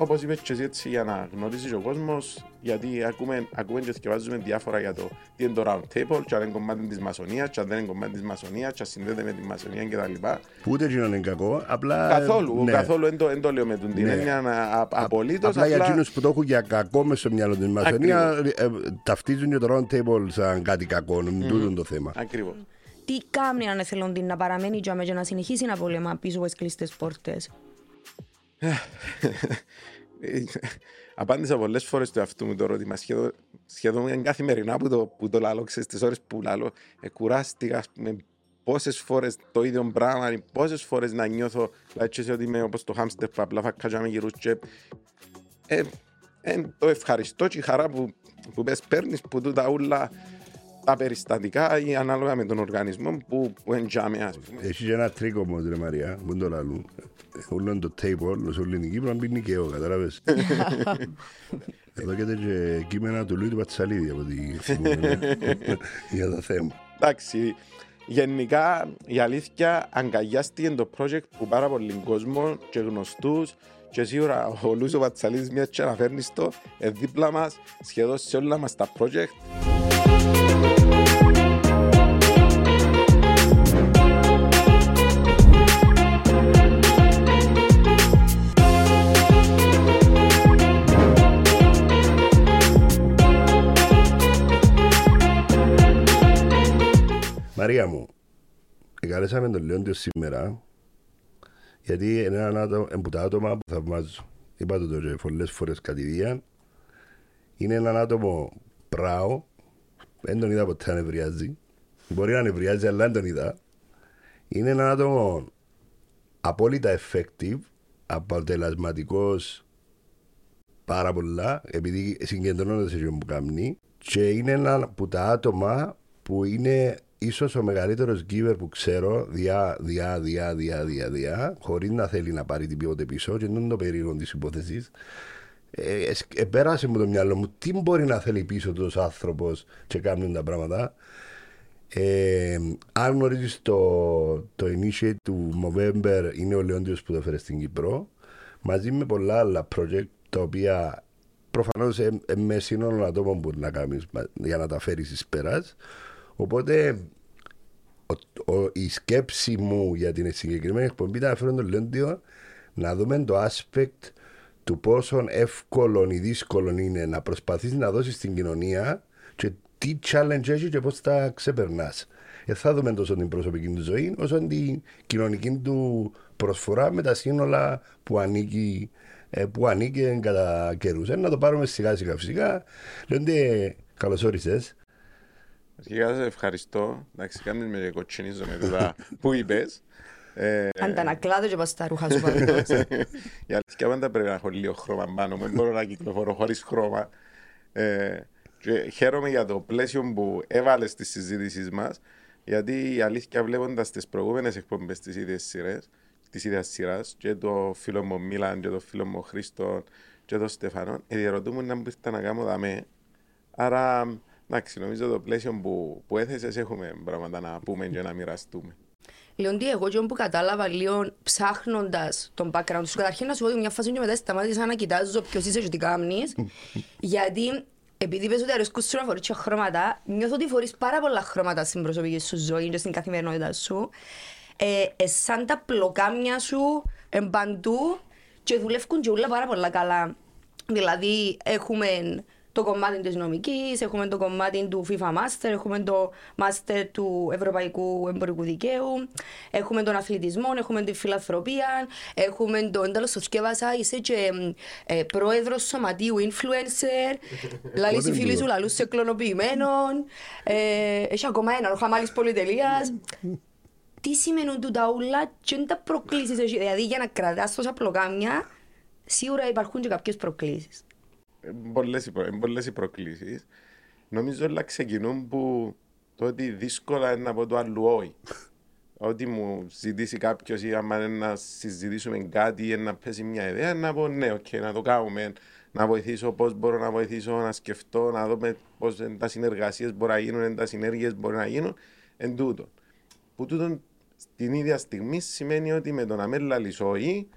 όπως είπες και εσύ έτσι για να γνωρίζεις ο κόσμος γιατί ακούμε, ακούμε και διαβάζουμε διάφορα για το τι είναι το round table και αν είναι κομμάτι της μασονίας και αν δεν είναι κομμάτι της μασονίας και αν συνδέεται με τη μασονία κτλ. Ούτε εκείνο είναι κακό, απλά... Καθόλου, ναι. καθόλου δεν το, δεν το λέω με την Ναι. έννοια να- α- απολύτως. Απλά για εκείνους που το έχουν για κακό μες στο μυαλό της μασονία ε, ταυτίζουν και το round table σαν κάτι κακό, mm. τούτο το θέμα. Ακριβώς. Τι κάνει έναν εθελοντή να παραμένει τζάμε και να συνεχίσει να πολεμά πίσω από τις κλειστές πόρτες; Απάντησα πολλές φορές το αυτού μου το ερώτημα. Σχεδόν, σχεδόν καθημερινά που το, που το λαλώ, ξέρεις, τις ώρες που λαλώ, ε, κουράστηκα, ας πούμε, πόσες φορές το ίδιο πράγμα, πόσες φορές να νιώθω, δηλαδή και σε ότι είμαι όπως το χάμστερ που απλά θα κάτσαμε γύρω και ε, ε, το ευχαριστώ και η χαρά που, που πες παίρνεις που τούτα ούλα τα περιστατικά ή ανάλογα με τον οργανισμό που, που εντιάμε, ας πούμε. Έχεις και ένα τρίκο όμως ρε Μαρία, που είναι το λαλού. Όλο είναι το table, σε όλη την Κύπρο, να μπει νοικαίο, κατάλαβες. Εδώ και και κείμενα του Λούιτ Πατσαλίδη από τη θυμούμαι, για το θέμα. Εντάξει, γενικά η αλήθεια αγκαλιάστηκε το project που πάρα πολύ κόσμο και γνωστούς και σίγουρα ο Λούσο Πατσαλίδης μια και αναφέρνεις το ε, δίπλα μας σχεδόν σε όλα μας τα project. Μαρία μου, καλέσαμε τον Λεόντιο σήμερα γιατί είναι ένα άτομο, είναι που τα άτομα που θαυμάζω. Είπα το τώρα πολλές φορές κατηδίαν. Είναι ένα άτομο πράο, δεν τον είδα ποτέ να νευριάζει. Μπορεί να νευριάζει, αλλά δεν τον είδα. Είναι ένα άτομο απόλυτα effective, αποτελεσματικός πάρα πολλά, επειδή συγκεντρώνεται σε αυτό που κάνει. Και είναι ένα από τα άτομα που είναι ίσως ο μεγαλύτερος giver που ξέρω διά, διά, διά, διά, διά, διά, χωρίς να θέλει να πάρει τίποτε πίσω και δεν είναι το περίεργο της υπόθεσης. Ε, ε, ε, πέρασε μου το μυαλό μου τι μπορεί να θέλει πίσω τους άνθρωπος και κάνουν τα πράγματα. Ε, αν γνωρίζεις το, το initiate του November είναι ο Λεόντιος που το έφερε στην Κύπρο μαζί με πολλά άλλα project τα οποία προφανώς ε, ε, με σύνολο ατόμων που να κάνεις μα- για να τα φέρεις εις πέρας οπότε ο, ο, η σκέψη μου για την συγκεκριμένη εκπομπή ήταν να φέρω τον Λεόντιο να δούμε το aspect του πόσο εύκολο ή δύσκολο είναι να προσπαθείς να δώσεις στην κοινωνία και τι challenge έχει και πώς τα ξεπερνάς. Ε, θα δούμε τόσο την προσωπική του ζωή όσο την κοινωνική του προσφορά με τα σύνολα που ανήκει, ε, που ανήκει κατά καιρούς. Ε, να το πάρουμε σιγά σιγά φυσικά. Λένε καλώς όρισες. Αρχικά σε ευχαριστώ. Εντάξει, κάνεις με και κοτσινίζω με τα που είπες; Ε, Αντανακλάδω και πας στα ρούχα σου πάντως. η αλήθεια πάντα πρέπει να έχω λίγο χρώμα πάνω μου. Δεν μπορώ να κυκλοφορώ χωρίς χρώμα. Ε, και χαίρομαι για το πλαίσιο που έβαλες στη συζήτησή μας. Γιατί η αλήθεια βλέποντας τις προηγούμενες εκπομπές της ίδιας σειρά, της ίδιας σειράς, και το φίλο μου Μίλαν, και το φίλο μου Χρήστο, και το Στεφανό, ε, διαρωτούμουν να μπει να κάνω δαμέ. Άρα, εντάξει, νομίζω το πλαίσιο που, που έθεσες έχουμε πράγματα να πούμε και να μοιραστούμε. Λεοντή, εγώ και που κατάλαβα λίγο ψάχνοντας τον background σου, καταρχήν να σου πω ότι μια φάση και μετά σταμάτησα να κοιτάζω ποιος είσαι και τι κάνει. γιατί επειδή πες ότι αρέσκουν σου να φορείς και χρώματα, νιώθω ότι φορείς πάρα πολλά χρώματα στην προσωπική σου ζωή και στην καθημερινότητα σου. Ε, ε, σαν τα πλοκάμια σου εν παντού και δουλεύουν και όλα πάρα πολλά καλά. Δηλαδή έχουμε το κομμάτι της νομικής, έχουμε το κομμάτι του FIFA Master, έχουμε το Master του Ευρωπαϊκού Εμπορικού Δικαίου, έχουμε τον αθλητισμό, έχουμε τη φιλανθρωπία, έχουμε το ένταλος το σκεύασα, είσαι και ε, πρόεδρος σωματείου influencer, λαλείς οι φίλοι σου λαλούς σε κλωνοποιημένων, ε, έχει ακόμα ένα, ο Χαμάλης Πολυτελείας. Τι σημαίνουν τούτα ούλα και είναι τα προκλήσεις, έχει. δηλαδή για να κρατάς τόσα πλοκάμια, σίγουρα υπάρχουν και κάποιες προκλήσεις. Πολλές οι, προ- πολλές οι προκλήσεις. Νομίζω όλα ξεκινούν που το ότι δύσκολα είναι να πω του αλλού όχι. Ότι μου ζητήσει κάποιος ή άμα είναι να συζητήσουμε κάτι ή να πέσει μια ιδέα, να πω ναι, οκ, να το κάνουμε. Να βοηθήσω πώς μπορώ να βοηθήσω, να σκεφτώ, να δούμε πώς τα συνεργασίες μπορεί να γίνουν, τα συνέργειες μπορεί να γίνουν. Εν τούτο. Που τούτο στην ίδια στιγμή σημαίνει ότι με το να με λαλείς όχι,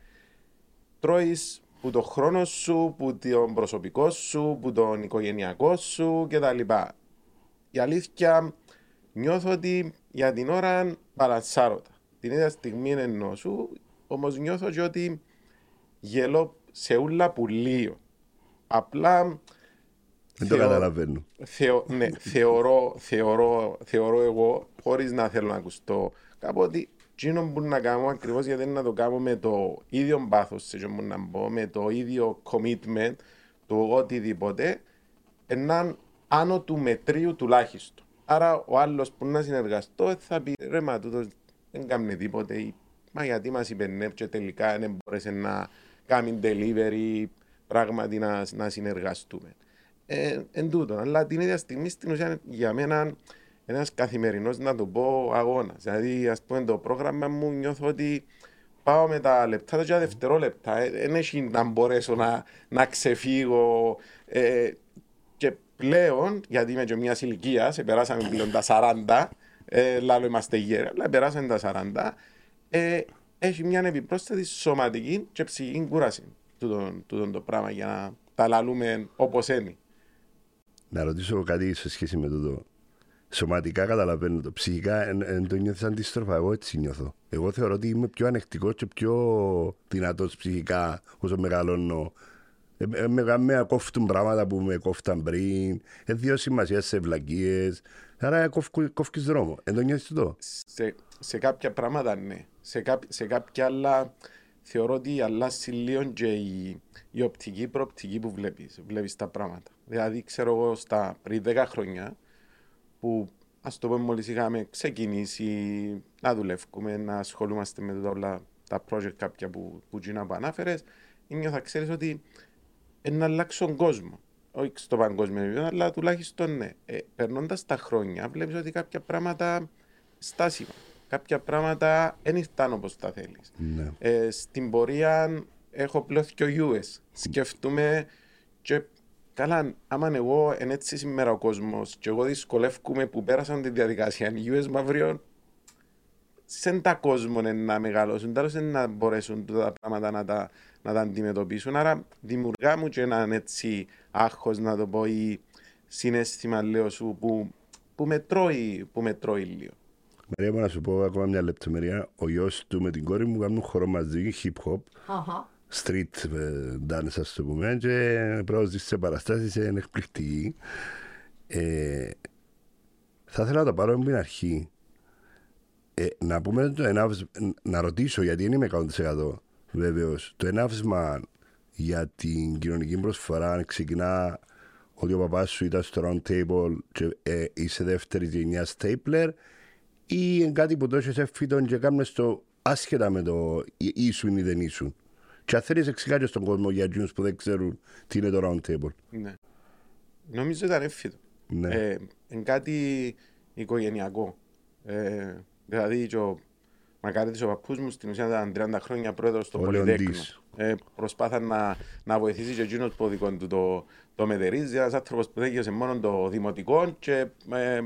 τρώεις που το χρόνο σου, που τον προσωπικό σου, που τον οικογενειακό σου κτλ. Η αλήθεια νιώθω ότι για την ώρα μπαλανσάρω τα. Την ίδια στιγμή εννοώ σου, όμως νιώθω και ότι γελώ σε ούλα που λύω. Απλά Δεν το Θεω- καταλαβαίνω. Θεω, ναι, θεωρώ, θεωρώ, θεωρώ εγώ, χωρίς να θέλω να ακουστώ κάπου ότι εκείνο που να κάνω ακριβώς γιατί είναι να το κάνω με το ίδιο πάθος σε εκείνο που να μπω, με το ίδιο commitment του οτιδήποτε, έναν άνω του μετρίου τουλάχιστον. Άρα ο άλλος που να συνεργαστώ θα πει ρε μα τούτος δεν κάνει τίποτε ή μα γιατί μας υπενεύει και τελικά δεν μπόρεσε να κάνει delivery πράγματι να, να συνεργαστούμε ε, εν τούτο. Αλλά την ίδια στιγμή στην ουσία για μένα ένας καθημερινός να το πω αγώνας. Δηλαδή, ας πούμε, το πρόγραμμα μου νιώθω ότι πάω με τα λεπτά, τα και τα δευτερόλεπτα. Δεν έχει να μπορέσω να, να ξεφύγω. Ε, και πλέον, γιατί είμαι και μιας ηλικίας, περάσαμε πλέον τα 40, ε, λάλο είμαστε γέροι, αλλά περάσαμε τα 40, ε, έχει μια επιπρόσθετη σωματική και ψυχική κούραση τούτο, τούτο το πράγμα για να τα λαλούμε όπως είναι. Να ρωτήσω κάτι σε σχέση με τούτο. Σωματικά καταλαβαίνω το. Ψυχικά δεν το νιώθεις αντίστροφα. Εγώ έτσι νιώθω. Εγώ θεωρώ ότι είμαι πιο ανεκτικός και πιο δυνατός ψυχικά όσο μεγαλώνω. Ε, ε, με με κόφτουν πράγματα που με κόφταν πριν. Ε, δύο σημασία σε βλακίες. Άρα κόφει δρόμο. Δεν το νιώθεις το; σε, σε κάποια πράγματα ναι. Σε, κά, σε κάποια άλλα θεωρώ ότι αλλάζει λίγο και η, η οπτική προοπτική που βλέπεις, βλέπεις τα πράγματα. Δηλαδή ξέρω εγώ στα πριν 10 χρόνια που ας το πούμε μόλις είχαμε ξεκινήσει να δουλεύουμε, να ασχολούμαστε με όλα τα project κάποια που, που, γίνα που ανάφερες, νιώθα ξέρεις ότι είναι να αλλάξει τον κόσμο. Όχι στο παγκόσμιο επίπεδο, αλλά τουλάχιστον ναι. Ε, Περνώντας τα χρόνια, βλέπεις ότι κάποια πράγματα στάσιμα. Κάποια πράγματα δεν ήρθαν όπως τα θέλεις. Ναι. Ε, στην πορεία έχω πλέον και ο US. Σκεφτούμε και καλά, άμα εγώ είναι έτσι σήμερα ο κόσμος και εγώ δυσκολεύομαι που πέρασαν τη διαδικασία οι US μαύριον σε τα κόσμο να μεγαλώσουν, τέλος να μπορέσουν τα πράγματα να τα, να τα αντιμετωπίσουν. Άρα δημιουργά μου και έναν έτσι άγχος να το πω ή συνέστημα λέω σου που, που, με τρώει, που με τρώει λίγο. Μαρία μου να σου πω ακόμα μια λεπτομέρεια. Ο γιος του με την κόρη μου κάνουν χώρο μαζί, hip hop. Street ε, dance ας το πούμε και πρόσδει σε παραστάσεις είναι εκπληκτική. Ε, θα ήθελα να το πάρω από την αρχή. Ε, να πούμε το ενάβσμα, να ρωτήσω γιατί δεν είμαι 100% βέβαιος. Το ενάβσμα για την κοινωνική προσφορά ξεκινά ότι ο παπάς σου ήταν στο round table και ε, είσαι δεύτερη γενιά stapler ή είναι κάτι που το έχεις εφήτων και κάνεις το άσχετα με το ήσουν ή δεν ήσουν. Και αν θέλεις εξηγάται στον κόσμο για εκείνους που δεν ξέρουν τι είναι το round table. Ναι. Νομίζω ήταν εύφυτο. Ναι. Ε, είναι κάτι οικογενειακό. Ε, δηλαδή, και ο Μακάριτης ο παππούς μου στην ουσία ήταν 30 χρόνια πρόεδρος στο Ο Πολυτέχνο. Λεοντής. Ε, προσπάθα να, να βοηθήσει και εκείνος που δικό του το, το μετερίζει. Ένας άνθρωπος που δέχεται μόνο το δημοτικό και ε,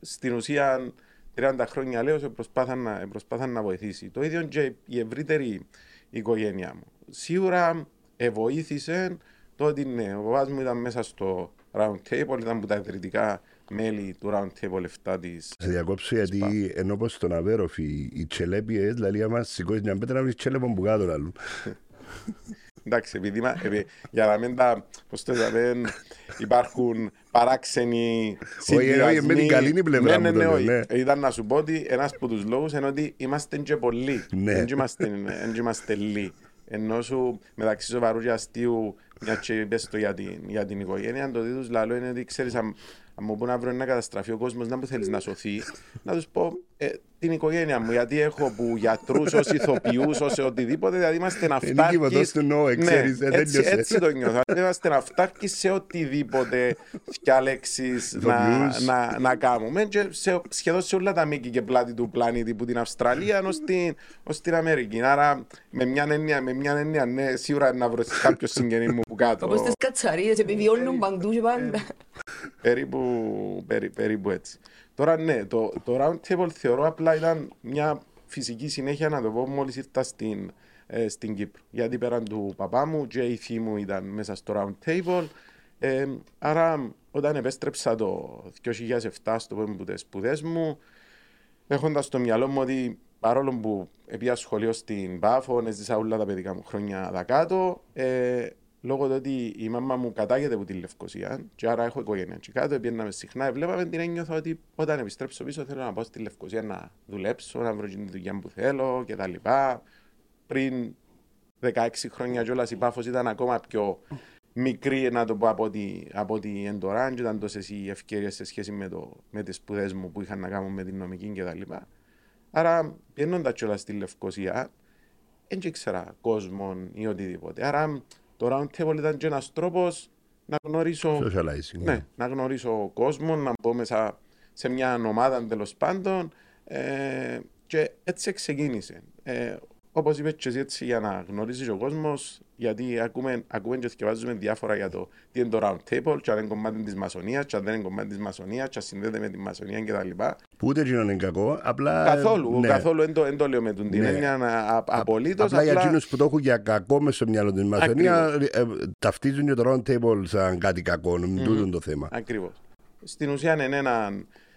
στην ουσία 30 χρόνια λέω σε προσπάθα να, προσπάθα να βοηθήσει. Το ίδιο και η ευρύτερη οικογένειά μου. Σίγουρα ε, βοήθησε το ότι ναι, ο παπάς μου ήταν μέσα στο round table, ήταν από τα ιδρυτικά μέλη του round table 7 της Σε διακόψω γιατί ενώ πως στον Αβέροφ οι, οι τσελέπιες, δηλαδή άμα σηκώσεις μια πέτρα βρεις τσέλεπον που κάτω λαλούν. Εντάξει, επειδή μα- επει- για να μην τα. Πώς το λέμε, υπάρχουν παράξενοι Όχι, όχι, με την καλή πλευρά ναι, μου ναι, το ναι, λέω, όχι. ναι. Ήταν να σου πω ότι ένας από τους λόγους είναι ότι είμαστε και πολλοί. Ναι. Δεν είμαστε, δεν είμαστε λίγοι. Ενώ σου μεταξύ σοβαρούς και αστείου, μια και είπες το για την, για την οικογένεια, το τι τους λαλώ είναι ότι ξέρεις, αν, αν μου πούν αύριο να καταστραφεί ο κόσμος, να που θέλεις να σωθεί, να τους πω ε, την οικογένεια μου, γιατί έχω που γιατρούς, ως ηθοποιούς, ως οτιδήποτε, δηλαδή είμαστε Είναι ναυτάκης. κύβωτος του νόε, ξέρεις, ε, έτσι, τέλειωσε. έτσι το νιώθω. Δηλαδή, Είμαστε ναυτάκης σε οτιδήποτε διάλεξεις να, Ηθοποιούς. να, να κάνουμε και σε, σχεδόν σε όλα τα μήκη και πλάτη του πλανήτη που την Αυστραλία ως την, ως την Αμερική. Άρα με μια έννοια, με μια έννοια ναι, σίγουρα να βρω κάποιος συγγενή μου που κάτω. Όπως τις κατσαρίες επιβιώνουν παντού και πάντα. περίπου, περί, περίπου έτσι. Τώρα ναι, το, το round table θεωρώ απλά ήταν μια φυσική συνέχεια να το πω μόλις ήρθα στην ε, στην Κύπρο. Γιατί πέραν του παπά μου και η θή μου ήταν μέσα στο round table. Ε, άρα όταν επέστρεψα το 2007 στο πόδι μου τις σπουδές μου, έχοντας στο μυαλό μου ότι παρόλο που πήγα σχολείο στην Πάφο, έζησα όλα τα παιδικά μου χρόνια δακάτω, ε, λόγω του ότι η μάμα μου κατάγεται από τη Λευκοσία και άρα έχω οικογένεια και κάτω, πήγαμε συχνά, βλέπαμε την ένιωθα ότι όταν επιστρέψω πίσω θέλω να πάω στη Λευκοσία να δουλέψω, να βρω την δουλειά που θέλω κτλ. Πριν 16 χρόνια κιόλας η Πάφος ήταν ακόμα πιο μικρή να το πω από ότι, από ότι εντοράν και ήταν τόσες οι ευκαιρίες σε σχέση με, το, με τις σπουδές μου που είχαν να κάνουν με την νομική κτλ. Άρα πιένοντας κιόλας στη Λευκοσία, δεν ήξερα κόσμο ή οτιδήποτε. Άρα το round table ήταν και ένας τρόπος να γνωρίσω, ναι, να γνωρίσω κόσμο, να μπω μέσα σε μια ομάδα τέλος πάντων ε, και έτσι ξεκίνησε. Ε, Όπως είπες και εσύ, έτσι, για να γνωρίζεις ο κόσμος, γιατί ακούμε, ακούμε και διαβάζουμε διάφορα για το τι είναι το round table, και αν είναι κομμάτι της μασονίας, και αν δεν είναι κομμάτι της μασονίας, και αν συνδέεται με τη μασονία κτλ. Που ούτε είναι κακό, απλά. Καθόλου, ναι. καθόλου δεν το, το λέω με την ναι. έννοια απολύτω. Απλά, απλά για εκείνους που το έχουν για κακό μες στο μυαλό τη μασονία, ε, ε, ταυτίζουν και το round table σαν κάτι κακό. Mm. Τούτο το θέμα. Ακριβώς. Στην ουσία είναι ένα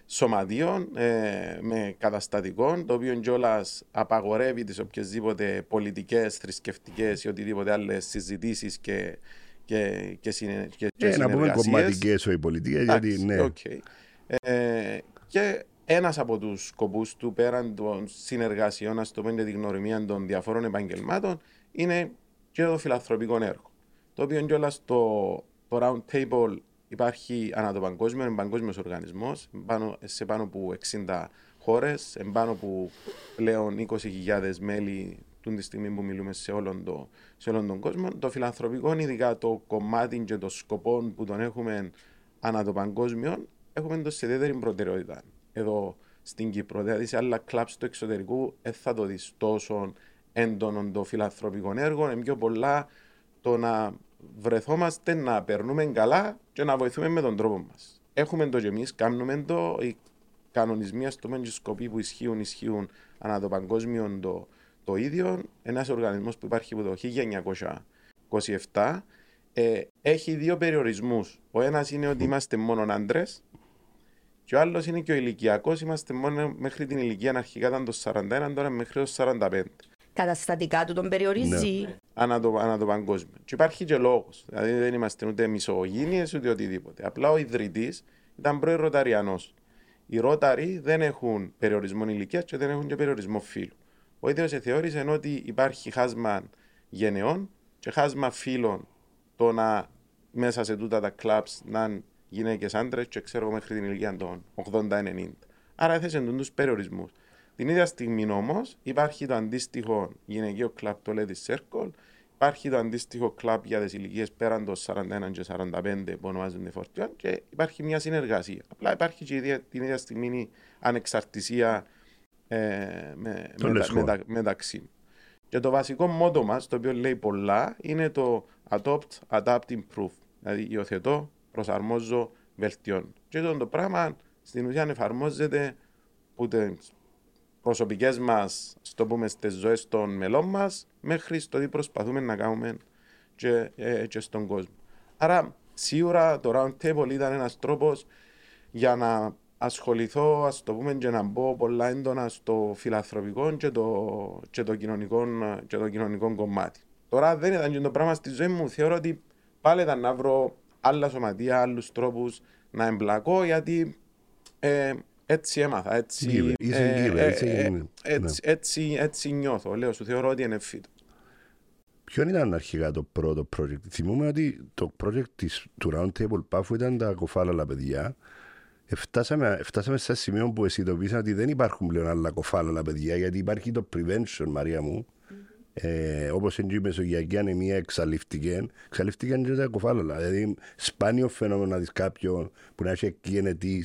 σωματείων ε, με καταστατικών, το οποίο κιόλας απαγορεύει τις οποιασδήποτε πολιτικές, θρησκευτικές ή οτιδήποτε άλλες συζητήσεις και, και, και, συνε, και, και ε, Να πούμε κομματικές όχι πολιτικές, γιατί ναι. Okay. Ε, και ένας από τους σκοπούς του πέραν των συνεργασιών, ας το πούμε, τη γνωριμία των διαφόρων επαγγελμάτων, είναι και το φιλανθρωπικό έργο. Το οποίο κιόλας το, το round table Υπάρχει ανά το παγκόσμιο, είναι παγκόσμιος οργανισμός σε πάνω από 60 χώρες, πάνω από πλέον 20.000 μέλη του τη στιγμή που μιλούμε σε όλον, το, σε όλον τον κόσμο. Το φιλανθρωπικό, ειδικά το κομμάτι και το σκοπό που τον έχουμε ανά το παγκόσμιο, έχουμε το σε ιδιαίτερη προτεραιότητα εδώ στην Κύπρο. Δηλαδή σε άλλα κλαμπς του εξωτερικού δεν θα το δεις τόσο έντονο το φιλανθρωπικό έργο, είναι πιο πολλά το να βρεθόμαστε να περνούμε καλά και να βοηθούμε με τον τρόπο μας. Έχουμε το και εμείς, κάνουμε το, οι κανονισμοί, στο μεν σκοποί που ισχύουν, ισχύουν ανά το παγκόσμιο το, το ίδιο. Ένας οργανισμός που υπάρχει από το 1927 ε, έχει δύο περιορισμούς. Ο ένας είναι ότι είμαστε μόνο άντρες, και ο άλλος είναι και ο ηλικιακός. Είμαστε μόνο μέχρι την ηλικία αρχικά ήταν το 41, τώρα μέχρι το 45 καταστατικά του τον περιορίζει. Ναι. Ανά, το, ανά το παγκόσμιο. Και υπάρχει και λόγος. Δηλαδή δεν είμαστε ούτε μισογίνειε ούτε οτιδήποτε. Απλά ο ιδρυτής ήταν πρώην Ρωταριανό. Οι Ρώταροι δεν έχουν περιορισμό ηλικίας και δεν έχουν και περιορισμό φύλου. Ο ίδιος θεώρησε ότι υπάρχει χάσμα γενεών και χάσμα φύλων το να μέσα σε τούτα τα κλαμπ να είναι γυναίκες άντρες και ξέρω μέχρι την ηλικία των 80-90. Άρα έθεσε του περιορισμούς. Την ίδια στιγμή όμως υπάρχει το αντίστοιχο γυναικείο κλαμπ, το Ladies Circle, υπάρχει το αντίστοιχο κλαμπ για τις ηλικίες πέραν των 41 και 45 που ονομάζονται φορτιών και υπάρχει μια συνεργασία. Απλά υπάρχει και την ίδια στιγμή η ανεξαρτησία ε, με, μετα, μετα, μεταξύ. Και το βασικό μότο μας, το οποίο λέει πολλά, είναι το adopt, adapt, improve. Δηλαδή υιοθετώ, προσαρμόζω, βελτιώνω. Και αυτό το πράγμα στην ουσία εφαρμόζεται ούτε προσωπικές μας, στο πούμε, στις ζωές των μελών μας, μέχρι στο τι προσπαθούμε να κάνουμε και, ε, και στον κόσμο. Άρα, σίγουρα το Round Table ήταν ένας τρόπος για να ασχοληθώ, ας το πούμε, και να μπω πολλά έντονα στο φιλανθρωπικό και το, και το, κοινωνικό, και το κοινωνικό κομμάτι. Τώρα δεν ήταν και το πράγμα στη ζωή μου. Θεωρώ ότι πάλι ήταν να βρω άλλα σωματεία, άλλους τρόπους να εμπλακώ, γιατί ε, έτσι έμαθα, έτσι, ε, ε, ε, ναι. έτσι, έτσι, νιώθω. Λέω, σου θεωρώ ότι είναι φύτο. Ποιο ήταν αρχικά το πρώτο project; Θυμούμαι ότι το project της, του Roundtable Πάφου ήταν τα κοφάλαλα παιδιά. Φτάσαμε, φτάσαμε σε ένα σημείο που αισθητοποίησαν ότι δεν υπάρχουν πλέον άλλα κοφάλαλα παιδιά γιατί υπάρχει το prevention, Μαρία μου. Ε, Όπως είναι η μεσογειακή ανεμία εξαλειφτική, εξαλειφτική είναι τα κοφάλαλα. Δηλαδή, σπάνιο φαινόμενο να δεις κάποιον που να έχει εκκίνητη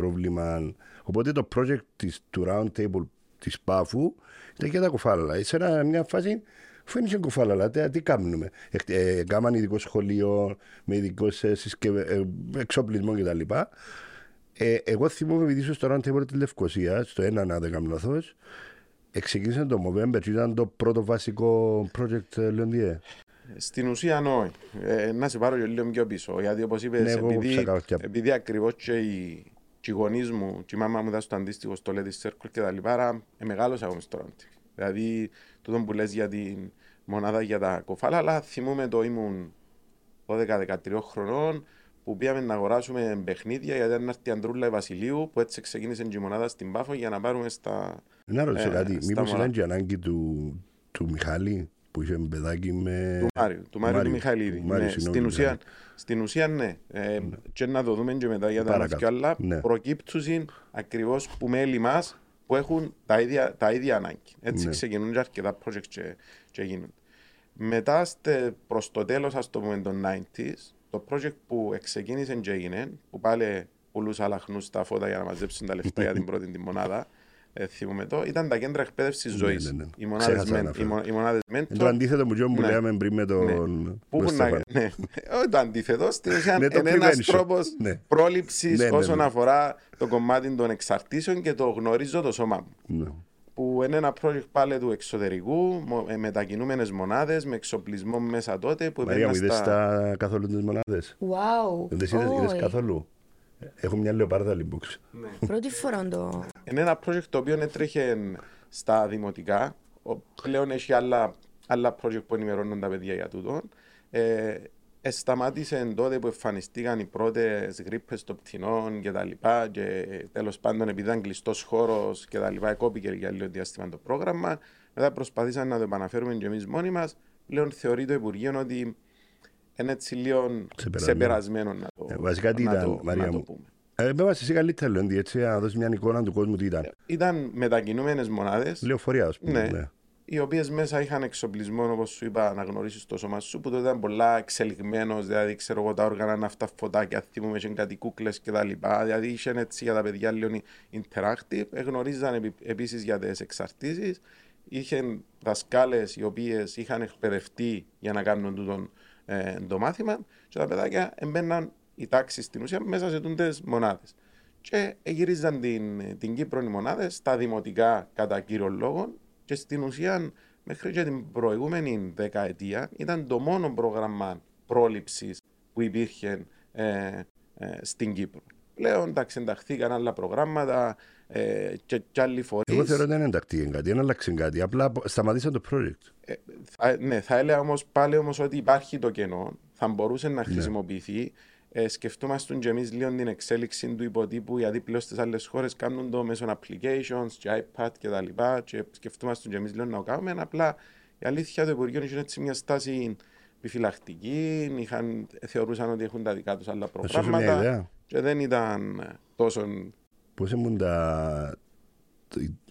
πρόβλημα. Οπότε το project της, του Round Table της Πάφου ήταν και τα κουφάλαλα. Σε μια φάση αφού είναι κουφάλαλα, τι κάνουμε. Ε, κάμαν ειδικό σχολείο με ειδικό ε, ε, εξοπλισμό κτλ. Ε, εγώ θυμούμαι επειδή ήσουν στο Round Table της Λευκοσίας, στο ένα να δεν κάνω Εξεκίνησε το Movember και ήταν το πρώτο βασικό project ε, Λεοντιέ. Στην ουσία όχι. Ε, να σε πάρω και λίγο πιο πίσω. Γιατί όπως είπες, Ναι, εγώ επειδή, ψάχνω και- επειδή ακριβώς και οι, και οι γονείς μου και η μάμα μου ήταν στο αντίστοιχο στο Lady Circle και τα λοιπά, άρα ε, μεγάλωσα εγώ μες στο ράντι. Δηλαδή, τούτο που λες για την μονάδα για τα κοφάλα, αλλά θυμούμαι το ήμουν 12-13 χρονών που πήγαμε να αγοράσουμε παιχνίδια γιατί ήταν να έρθει η Αντρούλα η Βασιλείου που έτσι ξεκίνησε και η μονάδα στην Πάφο για να πάρουμε στα... Να ρωτήσω Ε, κάτι, στα μήπως μωρά. ήταν και ανάγκη του, του Μιχάλη; Που είχε παιδάκι με... Του Μάριου, του Μάριου του Μάριου, Μιχαηλίδη. του Μάριου, Ναι, συγγνώμη, στην, του ουσία, Μιχαήλ. στην ουσία ναι. Ε, Και να το δούμε και μετά για τα Παρακάτω. μάτια, αλλά Ναι. προκύπτουν ακριβώς που μέλη μας που έχουν τα ίδια, τα ίδια ανάγκη. Έτσι Ναι. ξεκινούν και αρκετά project και, και γίνονται. Μετά στε, προς το τέλος ας το πούμε των 90s το project που ξεκίνησε και έγινε που πάλι πουλούσα αλαχνούς στα φώτα για να μαζέψουν τα λεφτά για την πρώτη τη μονάδα ε, θυμούμε το, ήταν τα κέντρα εκπαίδευσης Ναι, ζωής. ναι, ναι. Οι μονάδες, Ξέχασα να μεν, οι, αναφέρω. μο- οι μονάδες Είναι mentor το αντίθετο που τζιόν που Ναι. λέγαμε πριν με τον... που μες έχουν να Στέφανο. ναι, όχι το αντίθετο, στην ουσία Ναι, το είναι ένας prevention. τρόπος Ναι. πρόληψης Ναι, ναι, όσον ναι. αφορά το κομμάτι των εξαρτήσεων και το γνωρίζω το σώμα μου. Ναι. Που είναι ένα project πάλι του εξωτερικού, μο- ε, μετακινούμενες μονάδες, με εξοπλισμό μέσα τότε. Που Μαρία μου, επέμενα είδες στα... τα καθόλου τις μονάδες; Wow. Δεν τις είδες, είδες Όχι. καθόλου; Έχω μια λεοπάρδα λιμπούξ. Πρώτη φορά το. Είναι ένα project το οποίο έτρεχε στα δημοτικά. Ο- Πλέον έχει άλλα, άλλα project που ενημερώνουν τα παιδιά για τούτο. Ε, ε, σταμάτησε τότε που εμφανιστήκαν οι πρώτες γρήπες των πτηνών και τα λοιπά και τέλος πάντων επειδή ήταν κλειστός χώρος και τα λοιπά εκόπηκε για λίγο διάστημα το πρόγραμμα. Μετά προσπαθήσαμε να το επαναφέρουμε και εμείς μόνοι μας. Πλέον θεωρεί το Υπουργείο ότι είναι έτσι λίγο Ξεπερασμένο. ξεπερασμένο να το, Ε, Βασικά τι να ήταν, το, Μαρία να το μου; πούμε. Ε, με βάζει εσύ καλύτερα, Λεόντι, έτσι, να δώσεις μια εικόνα του κόσμου τι ήταν. Ήταν μετακινούμενες μονάδες. Λεωφορεία, ας πούμε. Ναι. ναι. οι οποίες μέσα είχαν εξοπλισμό, όπως σου είπα, να γνωρίσεις το σώμα σου, που τότε ήταν πολλά εξελιγμένος. Δηλαδή, ξέρω εγώ, τα όργανα να αυτά φωτάκια, θυμούμε, είχε κάτι κούκλες κτλ. Δηλαδή, είχε έτσι για τα παιδιά λίγο interactive. Εγνωρίζαν επίσης για τις εξαρτήσεις. Είχε δασκάλες οι οποίες είχαν εκπαιδευτεί για να κάνουν τούτον, ε, το μάθημα και τα παιδάκια έμπαιναν η τάξη στην ουσία μέσα σε τούτε μονάδες. Και γυρίζαν την, την Κύπρο οι μονάδες στα δημοτικά κατά κύριο λόγο και στην ουσία μέχρι και την προηγούμενη δεκαετία ήταν το μόνο πρόγραμμα πρόληψης που υπήρχε ε, ε, στην Κύπρο. Πλέον εντάξει, ενταχθήκαν άλλα προγράμματα ε, και, και άλλοι φορείς. Εγώ θεωρώ ότι δεν εντακτήκε κάτι, δεν άλλαξε κάτι. Απλά σταματήσαν το project. Ε, θα, ναι, θα έλεγα όμως πάλι όμως ότι υπάρχει το κενό, θα μπορούσε να χρησιμοποιηθεί. Ε, σκεφτόμαστε και εμείς λίγο την εξέλιξη του υποτύπου, γιατί πλέον στις άλλες χώρες κάνουν το μέσω applications, και iPad και τα λοιπά. Και σκεφτόμαστε και εμείς λίγο να το κάνουμε. Απλά η αλήθεια το Υπουργείο είχε έτσι μια στάση επιφυλακτική, είχαν, θεωρούσαν ότι έχουν τα δικά τους άλλα σου μια προγράμματα. ιδέα. Και δεν ήταν τόσο. Πώ ήμουν τα,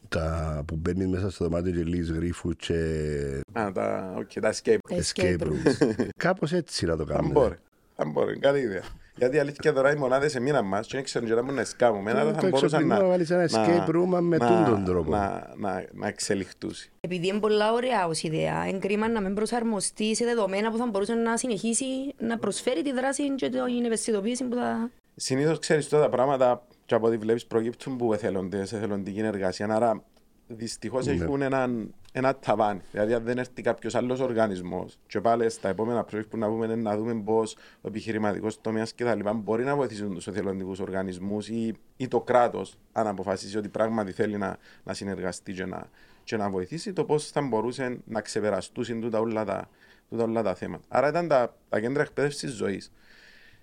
τα που μπαίνεις μέσα στο δωμάτιο και λύεις γρίφους και Α, τα, okay, τα escape. escape rooms. Κάπως έτσι να το Θα κάνουμε. μπορεί. Θα μπορεί, καλή ιδέα. Γιατί η αλήθεια τώρα οι μονάδες έμειναν μας και δεν ξέρουν και να μπορούν να σκάμουν. Άρα Το θα μπορούσαν εξοπλισμό να, να βάλεις ένα escape room με να- τούτον τρόπο. Να, να, να εξελιχθούν. Επειδή είναι πολλά ωραία ως ιδέα, είναι κρίμα να μην προσαρμοστεί σε δεδομένα που θα μπορούσε να συνεχίσει να προσφέρει τη δράση και την ευαισθητοποίηση που θα... Συνήθως ξέρεις τώρα τα πράγματα και από ό,τι βλέπεις προκύπτουν που εθελοντές, σε εθελοντική εργασία. Άρα δυστυχώς Ναι. έχουν έναν, ένα ταβάνι. Δηλαδή, αν δεν έρθει κάποιος άλλος οργανισμός, και πάλι στα επόμενα project που να πούμε είναι να δούμε πώς ο επιχειρηματικός τομέας κτλ. μπορεί να βοηθήσουν τους εθελοντικούς οργανισμούς ή, ή το κράτος, αν αποφασίσει ότι πράγματι θέλει να, να συνεργαστεί και να, και να βοηθήσει, το πώς θα μπορούσε να ξεπεραστούν τούτα όλα τα, τούτα όλα τα θέματα. Άρα ήταν τα, τα κέντρα εκπαίδευσης ζωής.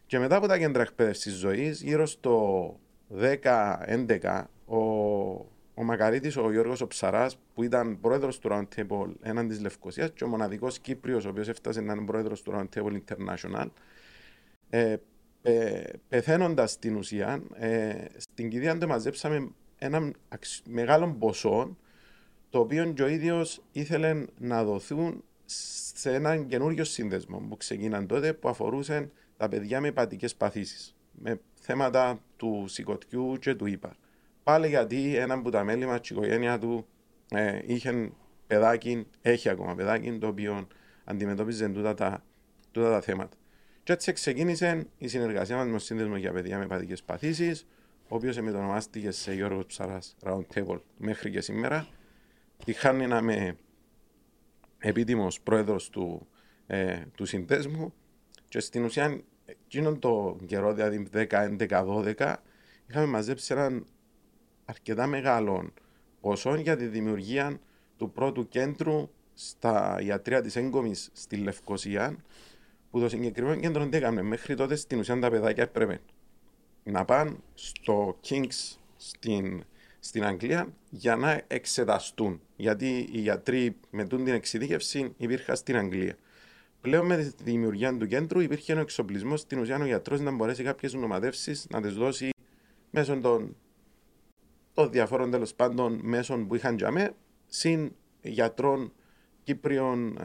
Και μετά από τα κέντρα εκπαίδευσης ζωής, γύρω στο 10-11, ο, ο Μακαρίτης, ο Γιώργος ο Ψαράς, που ήταν πρόεδρος του Roundtable έναν της Λευκοσίας και ο μοναδικός Κύπριος, ο οποίος έφτασε να είναι πρόεδρος του Roundtable International, ε, ε, πεθαίνοντας στην ουσία, ε, στην κηδεία του μαζέψαμε ένα αξ- μεγάλο ποσό, το οποίο και ο ίδιος ήθελε να δοθούν σε έναν καινούριο σύνδεσμο που ξεκίναν τότε που αφορούσε τα παιδιά με υπατικέ παθήσεις. Με θέματα του σηκωτιού και του ύπαρ. Πάλι γιατί ένα από τα μέλη μα, η οικογένεια του, ε, είχε παιδάκι, έχει ακόμα παιδάκι, το οποίο αντιμετώπιζε τούτα τα, τούτα τα θέματα. Και έτσι ξεκίνησε η συνεργασία μας με τον Σύνδεσμο για παιδιά με υπατικέ παθήσεις, ο οποίος μετονομάστηκε σε Γιώργος Ψαράς Round Table μέχρι και σήμερα. τυχάνει να είμαι επίτιμος πρόεδρος του, ε, του συνδέσμου και στην ουσία εκείνον το καιρό, δηλαδή 10, 11, 12, είχαμε μαζέψει έναν αρκετά μεγάλο ποσό για τη δημιουργία του πρώτου κέντρου στα ιατρία της έγκομης στη Λευκοσία που το συγκεκριμένο κέντρο δεν έκανε. Μέχρι τότε στην ουσία τα παιδάκια έπρεπε να πάνε στο King's στην, στην Αγγλία για να εξεταστούν. Γιατί οι γιατροί με την εξειδίκευση υπήρχαν στην Αγγλία. Πλέον με τη δημιουργία του κέντρου υπήρχε ένα εξοπλισμό στην ουσία ο γιατρός να μπορέσει κάποιες νομαδεύσει να τις δώσει μέσω των, των διαφόρων τέλος πάντων μέσων που είχαν για μέ, συν γιατρών Κύπριων ε,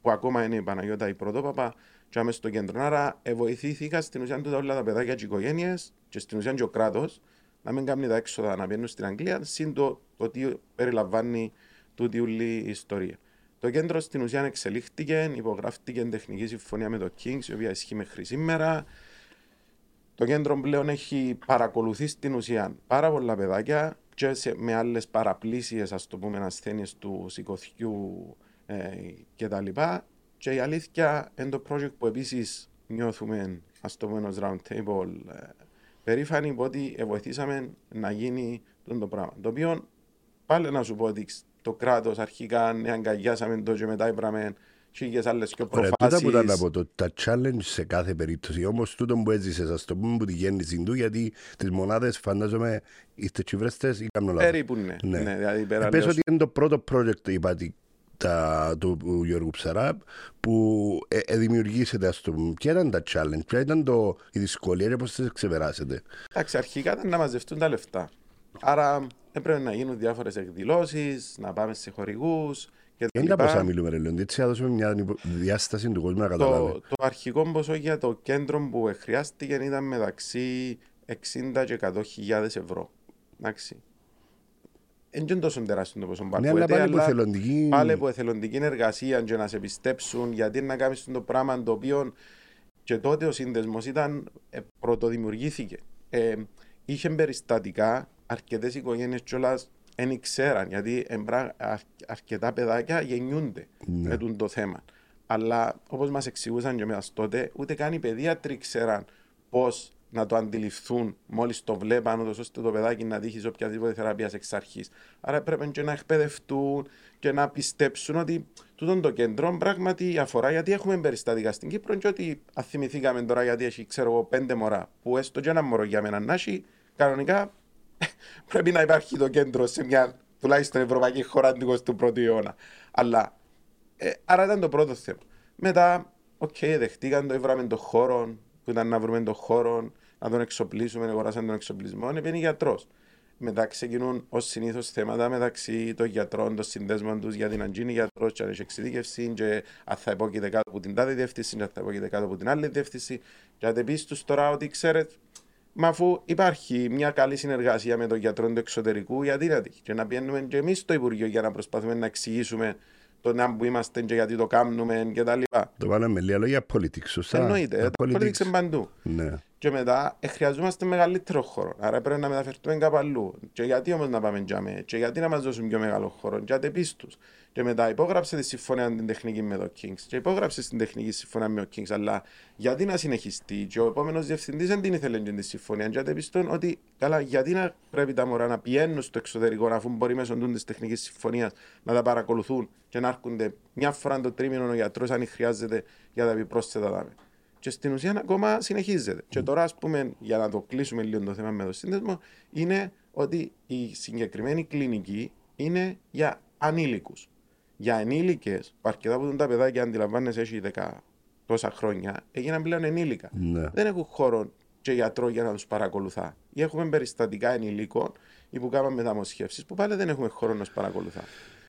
που ακόμα είναι η Παναγιώτα η πρωτόπαπα και άμεσα στο κέντρο. Άρα ε, βοηθήθηκα στην ουσία του όλα τα παιδάκια και οι οικογένειες και στην ουσία και ο κράτος να μην κάνει τα έξοδα να βγαίνουν στην Αγγλία, συν το, το τι περιλαμβάνει τούτη όλη η ιστορία. Το κέντρο στην ουσία εξελίχθηκε, υπογράφτηκε τεχνική συμφωνία με το Kings, η οποία ισχύει μέχρι σήμερα. Το κέντρο πλέον έχει παρακολουθεί στην ουσία πάρα πολλά παιδάκια και σε, με άλλες παραπλήσιες, ας το πούμε, ασθένειες του σηκωθιού ε, κτλ. Και η αλήθεια είναι το project που επίσης νιώθουμε, ας το πούμε, ως round table, ε, περήφανοι που ότι βοηθήσαμε να γίνει το πράγμα. Το οποίο πάλι να σου πω ότι το κράτος αρχικά ναι, αγκαλιάσαμε το και μετά είπαμε και άλλες και προφάσεις. Ωραία, που ήταν από το, τα challenge σε κάθε περίπτωση. Όμως τούτο που έζησες, ας το πούμε, που τη γέννηση του, γιατί τις μονάδες φαντάζομαι είστε τσιβρέστες ή κάνω λάθο. Περίπου ναι. ναι. ναι δηλαδή, πέρα, Πες ότι είναι το πρώτο project, είπατε, τα, του Γιώργου Ψαράπ που ε, ε, δημιουργήσετε ας το πούμε. Ποια ήταν τα challenge, ποια ήταν το, η δυσκολία και πώς θα ξεπεράσετε; Εντάξει, αρχικά ήταν να μαζευτούν τα λεφτά. Άρα έπρεπε να γίνουν διάφορες εκδηλώσεις, να πάμε σε χορηγούς. Δεν τα ποσά μιλούμε, ρε Λεοντή, έτσι θα δώσουμε μια διάσταση του κόσμου να καταλάβει. Το, το αρχικό ποσό για το κέντρο που χρειάστηκε ήταν μεταξύ 60 και 100 ευρώ. Εντάξει. Δεν είναι τόσο τεράστιο το ποσό ναι, αλλά πάλι, αλλά εθελοντική... πάλι από εθελοντική εργασία και να σε πιστέψουν γιατί να κάνεις το πράγμα το οποίο και τότε ο σύνδεσμος ήταν ε, πρωτοδημιουργήθηκε. Ε, είχε περιστατικά αρκετές οικογένειες κιόλας δεν ήξεραν γιατί εμπρά, αρκετά παιδάκια γεννιούνται ναι. με το θέμα. Αλλά όπως μας εξηγούσαν και μέσα τότε, ούτε καν οι παιδίατροι ξέραν πώς να το αντιληφθούν μόλις το βλέπαν, ώστε το παιδάκι να τύχει οποιαδήποτε θεραπεία εξ αρχής. Άρα πρέπει και να εκπαιδευτούν και να πιστέψουν ότι τούτο το κέντρο πράγματι αφορά γιατί έχουμε περιστατικά στην Κύπρο και ότι αθυμηθήκαμε τώρα γιατί έχει ξέρω εγώ πέντε μωρά που έστω και ένα μωρό για μένα να έχει κανονικά πρέπει να υπάρχει το κέντρο σε μια τουλάχιστον ευρωπαϊκή χώρα του 21ου αιώνα. Αλλά ε, άρα ήταν το πρώτο θέμα. Μετά, OK, okay, δεχτήκαν το, έβραμε το χώρο, που ήταν να βρούμε το χώρο, να τον εξοπλίσουμε, αγοράσαν τον εξοπλισμό, είναι γιατρός. Μετά ξεκινούν ως συνήθως θέματα μεταξύ των γιατρών, των συνδέσμων τους για το αν τζείνη γιατρός, και αν έχει εξειδίκευση, και αν θα υπόκειται κάτω από την τάδε διεύθυνση, και αν θα υπόκειται κάτω από την άλλη διεύθυνση. Και αν πεις τους τώρα ότι ξέρετε, Μα αφού υπάρχει μια καλή συνεργασία με τον γιατρό του εξωτερικού, γιατί να τύχει; Και να πηαίνουμε και εμείς στο Υπουργείο για να προσπαθούμε να εξηγήσουμε το να που είμαστε και γιατί το κάνουμε κτλ. Το πάνε με λίγα λόγια politics, σωστά; Εννοείται, το politics είναι παντού. Ναι. Και μετά ε, χρειαζόμαστε μεγαλύτερο χώρο. Άρα πρέπει να μεταφερθούμε κάπου αλλού. Και γιατί όμως να πάμε τζαμέ, και γιατί να μας δώσουν πιο μεγάλο χώρο, γιατί πίστου. Και μετά υπόγραψε τη συμφωνία την τεχνική με το Kings. Και υπόγραψε την τεχνική συμφωνία με το Kings. Αλλά γιατί να συνεχιστεί; Και ο επόμενος διευθυντής δεν την ήθελε την συμφωνία. Και πιστούν ότι καλά, γιατί να πρέπει τα μωρά να πηγαίνουν στο εξωτερικό αφού μπορεί μέσω της τεχνικής συμφωνίας να τα παρακολουθούν και να έρχονται μια φορά το τρίμηνο ο γιατρός αν χρειάζεται για τα επιπρόσθετα δάμε. Και στην ουσία ακόμα συνεχίζεται. Mm. Και τώρα, ας πούμε, για να το κλείσουμε λίγο το θέμα με το σύνδεσμο, είναι ότι η συγκεκριμένη κλινική είναι για ανήλικους για ενήλικες, που αρκετά από τα παιδάκια αντιλαμβάνεσαι έχει 10 τόσα χρόνια, έγιναν πλέον ενήλικα. Ναι. Δεν έχουν χώρο και γιατρό για να τους παρακολουθά. Ή έχουμε περιστατικά ενηλίκων ή που κάνουμε μεταμοσχεύσεις που πάλι δεν έχουμε χώρο να τους παρακολουθά.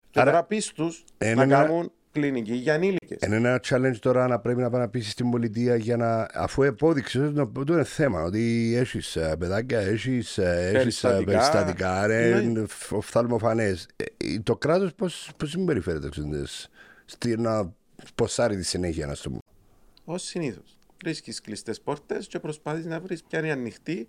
Και Άρα, τώρα πίστους να κάνουν κλινική για ενήλικε. Είναι ένα challenge τώρα να πρέπει να πάει να πει στην πολιτεία για να. αφού επόδειξες ότι το είναι θέμα. Ότι έχεις ε, παιδάκια, έχεις ε, ε, περιστατικά, ναι. οφθαλμοφανές. Το κράτος πώ συμπεριφέρεται στη να ποσάρει τη συνέχεια, να σου πούμε. Ω συνήθως. Βρίσκεις κλειστές πόρτες και προσπαθείς να βρεις ποια είναι ανοιχτή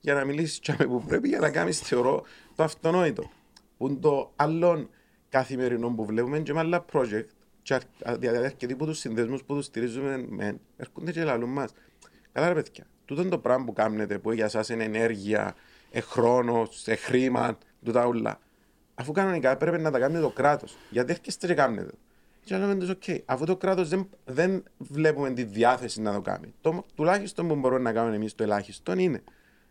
για να μιλήσεις με που πρέπει για να κάνεις θεωρώ το αυτονόητο. Που το άλλον καθημερινό που βλέπουμε και με άλλα project και αρ- δια- αρκετοί από τους συνδέσμους που τους στηρίζουμε μεν, έρχονται και λαλούν μας. Καλά ρε παιδιά, τούτο είναι το πράγμα που κάνετε που για σας είναι ενέργεια, ε, χρόνος, ε, χρήμα, τούτα όλα. Αφού κανονικά έπρεπε να τα κάνει το κράτος. Γιατί έρχεστε και κάνετε. Και λέμε τους, οκ, αφού το κράτος δεν, δεν βλέπουμε τη διάθεση να το κάνει. Το τουλάχιστον που μπορούμε να κάνουμε εμείς το ελάχιστο είναι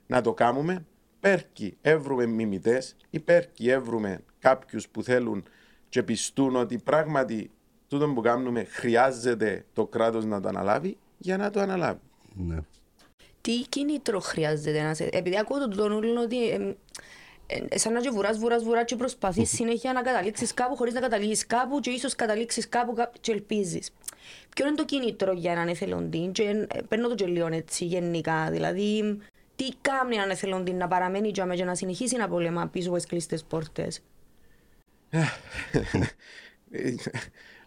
να το κάνουμε πέρκει έβρουμε μιμητές ή πέρκει έβρουμε κάποιους που θέλουν και πιστούν ότι πράγματι τούτο που κάνουμε χρειάζεται το κράτος να το αναλάβει για να το αναλάβει. Ναι. Τι κίνητρο χρειάζεται να σε... Επειδή ακούω το τον ούλον ότι ε, ε, σαν να και βουράς, βουράς, βουράς και προσπαθείς συνέχεια να καταλήξεις κάπου χωρίς να καταλήγεις κάπου και ίσως καταλήξεις κάπου κά- και ελπίζεις. Ποιο είναι το κίνητρο για έναν εθελοντή και ε, παίρνω το και λίγο έτσι γενικά, δηλαδή τι κάνει έναν εθελοντή να παραμένει και και να συνεχίσει να πολεμά πίσω από τις κλειστές πόρτες.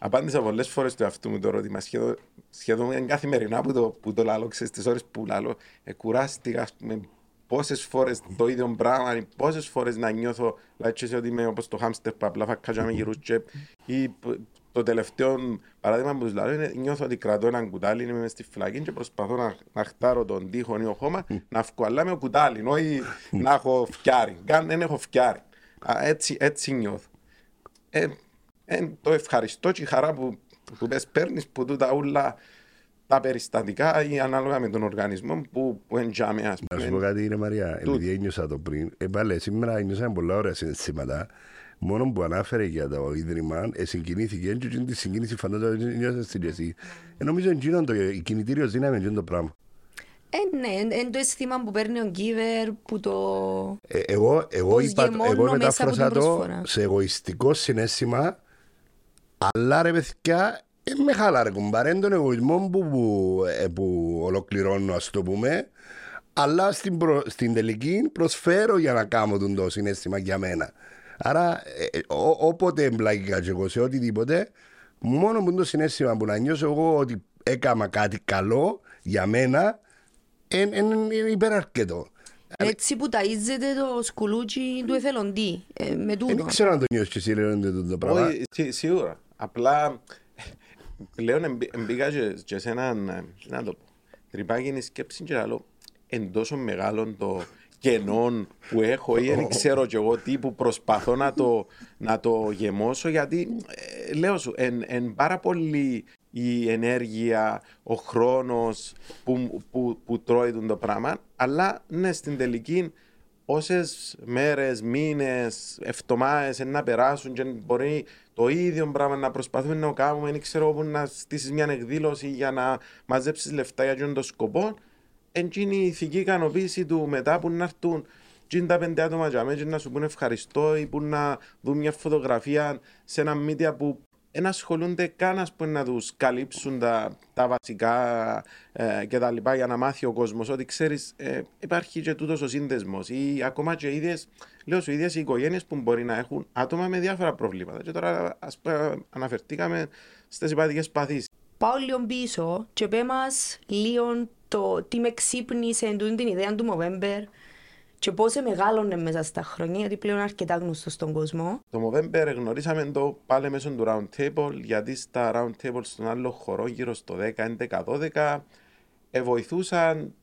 Ε, Απάντησα πολλές φορές το αυτού μου το ερώτημα. Σχεδόν, σχεδόν καθημερινά που το, που το λάλω, ξέρεις, τις ώρες που λάλω, ε, κουράστηκα, ας πούμε, πόσες φορές το ίδιο πράγμα, πόσες φορές να νιώθω, δηλαδή και σε ότι είμαι όπως το χάμστερ που απλά φακάζα με γυρούς και, ή π- το τελευταίο παράδειγμα που τους λέω είναι νιώθω ότι κρατώ έναν κουτάλι, είμαι μες στη φυλακή και προσπαθώ να, να χτάρω τον τοίχο ή ο χώμα, να βγω, αλλά με κουτάλι, όχι να έχω φτιάρι. Καν δεν έχω φτιάρι. Α, Έτσι, έτσι νιώθω. Ε, ε, το ευχαριστώ και η χαρά που, που πες παίρνεις που τούτα όλα τα περιστατικά ή ανάλογα με τον οργανισμό που, που εντιάμε ας Να σου πω πούμε. κάτι, ρε Μαρία, Τούτο. επειδή ένιωσα το πριν. Ε, πάλι, σήμερα ένιωσα πολλά ωραία συναισθήματα. Μόνο που ανάφερε για το Ίδρυμα, ε, συγκινήθηκε και εκείνη τη συγκίνηση φαντάζομαι νιώσες την και εσύ. Ε, νομίζω εκείνο το η κινητήριο δύναμη είναι το πράγμα. Ε, ναι, είναι το αίσθημα που παίρνει ο Γκίβερ που το... Ε, εγώ, εγώ, Πώς είπα, γεμώνω εγώ μέσα μετάφρασα από την το προσφορά. σε εγωιστικό συνέστημα, αλλά ρε παιδιά, ε, με χάλαρε κουμπάρε τον εγωισμό που, που, ε, που ολοκληρώνω, ας το πούμε, αλλά στην, προ, στην τελική προσφέρω για να κάνω τον το συνέστημα για μένα. Άρα, ε, ε, ό, όποτε εμπλάκηκα και εγώ σε οτιδήποτε, μόνο που το συνέστημα που να νιώσω εγώ ότι έκανα κάτι καλό για μένα, είναι υπεραρκετό. Έτσι που ταΐζεται το σκουλούτσι του εθελοντή, ε, με τούτο. Δεν ξέρω αν το νιώσεις και εσύ Λεωνίδα, το, το πράγμα. Όχι, σί- σίγουρα. Απλά πλέον εμπή- εμπήκα και, και σε έναν, ε, να το πω, τρυπάκι σκέψη και λέω, εν τόσο μεγάλο το κενό που έχω ή δεν ξέρω κι εγώ τι που προσπαθώ να το, να το γεμώσω γιατί ε, λέω σου, εν, εν πάρα πολύ η ενέργεια, ο χρόνος που, που, που τρώει τον το πράγμα αλλά ναι στην τελική όσε μέρες, μήνες, εβδομάδε να περάσουν και μπορεί το ίδιο πράγμα να προσπαθούμε να κάνουμε, δεν ξέρω όπου να στήσεις μια εκδήλωση για να μαζέψεις λεφτά για αυτόν τον σκοπό. Εντζήνει η ηθική ικανοποίηση του μετά που να έρθουν τζιν τα πέντε άτομα για μένα και να σου πούνε ευχαριστώ ή που να δουν μια φωτογραφία σε ένα media που δεν ασχολούνται καν ας πούμε, να τους καλύψουν τα, τα βασικά ε, και τα λοιπά για να μάθει ο κόσμος. Ότι ξέρεις ε, υπάρχει και τούτος ο σύνδεσμος. Ή ακόμα και οι ίδιες, λέω σου, οι ίδιες οι οικογένειες που μπορεί να έχουν άτομα με διάφορα προβλήματα. Και τώρα ας πούμε αναφερθήκαμε στις υπατικές παθήσεις. Πάω λίγο πίσω και πέ μας λίγο το τι με ξύπνησε εντούτην την ιδέα του Movember και πώς μεγάλωνε μέσα στα χρόνια, γιατί πλέον είναι αρκετά γνωστό στον κόσμο. Το Movember γνωρίσαμε το πάλι μέσω του Round Table, γιατί στα Round Table στον άλλο χώρο, γύρω στο 10, 11, 12, ε, βοηθούσαν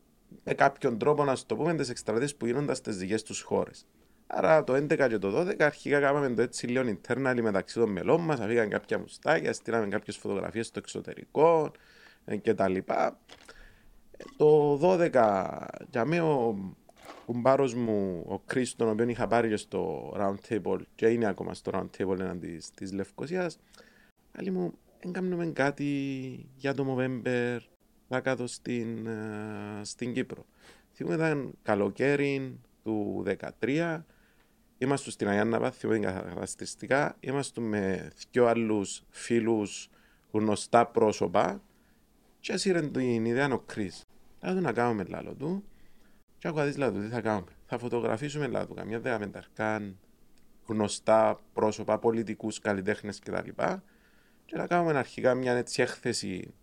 με κάποιον τρόπο να σου το πούμε τις εκστρατείες που γίνονταν στις δικές τους χώρες. Άρα το 11 και το 12 αρχικά κάναμε το έτσι λίγο internal μεταξύ των μελών μας, αφήγαν κάποια μουστάκια, στείλαμε κάποιες φωτογραφίες στο εξωτερικό ε, κτλ. Ε, Το 12 για μένα ο κουμπάρος μου, ο Κρίστο, τον οποίο είχα πάρει και στο round table και είναι ακόμα στο round table έναν της, της Λευκοσίας, άλλη μου, δεν κάνουμε κάτι για το Movember να κάτω στην, ε, στην Κύπρο. Θυμούμαι ήταν καλοκαίρι του 2013, είμαστε στην Αγιάννα Πάθη, θυμούμαι χαρακτηριστικά, είμαστε με δυο άλλους φίλους γνωστά πρόσωπα και έσυρε την ιδέα ο Κρίς. Λέω να κάνουμε λάλο του και άκουγα της λάδου, τι θα κάνουμε. Θα φωτογραφίσουμε λάδου, καμιά δεκαπενταρκάν γνωστά πρόσωπα, πολιτικούς, καλλιτέχνες κτλ. Και να κάνουμε αρχικά μια έτσι έκθεση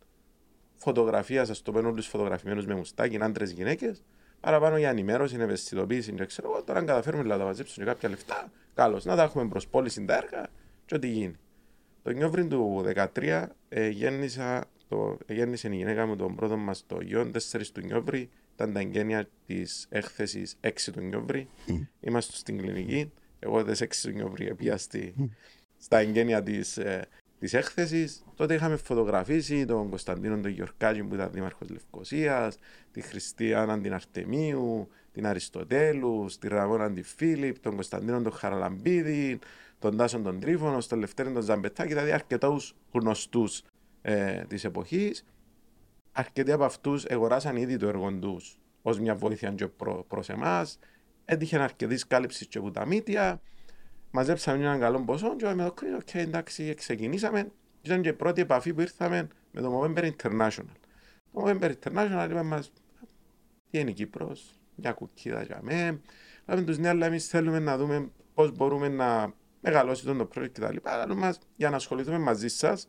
φωτογραφίας, ας το πούμε, όλους φωτογραφημένους με μουστάκι, άντρες γυναίκες. Παραπάνω για ενημέρωση, ευαισθητοποίηση. Και ξέρω εγώ τώρα, αν καταφέρουμε να τα μαζέψουμε και κάποια λεφτά, καλώς. Να τα έχουμε προς πώληση τα έργα και ό,τι γίνει. Το Νιόβριν του 2013 ε, γέννησα το, γέννησε η γυναίκα μου τον πρώτο μας το γιο, 4 του Νιόβρη, ήταν τα εγγένεια της έκθεσης 6 του Νιόβρη. Είμαστε στην κλινική, εγώ τις 6 του Νιόβρη πήγα στη, στα εγγένεια της, ε, της έκθεσης. Τότε είχαμε φωτογραφίσει τον Κωνσταντίνο τον Γιορκάκη που ήταν δήμαρχος Λευκοσίας, τη Χριστίανα την Αρτεμίου, την Αριστοτέλου, τη Ραγόνα τη Φίλιπ, τον Κωνσταντίνο τον Χαραλαμπίδη, τον Τάσον τον Τρίφωνο, τον Λευτέρη τον Ζαμπετάκη, δηλαδή αρκετούς γνωστούς ε, της εποχής. Αρκετοί από αυτούς αγοράσαν ήδη το έργο τους ως μια βοήθεια και προ προς εμάς. Έτυχε αρκετή κάλυψη και από τα μύτια. Μαζέψαμε έναν καλό ποσό και με το κρίνο και εντάξει ξεκινήσαμε. Ήταν και η πρώτη επαφή που ήρθαμε με το Movember International. Το Movember International είπαμε μας, τι είναι η Κύπρος, μια κουκκίδα για μέ. Λέμε τους ναι, αλλά εμείς θέλουμε να δούμε πώς μπορούμε να μεγαλώσει το project κτλ. Αλλά μας, για να ασχοληθούμε μαζί σας,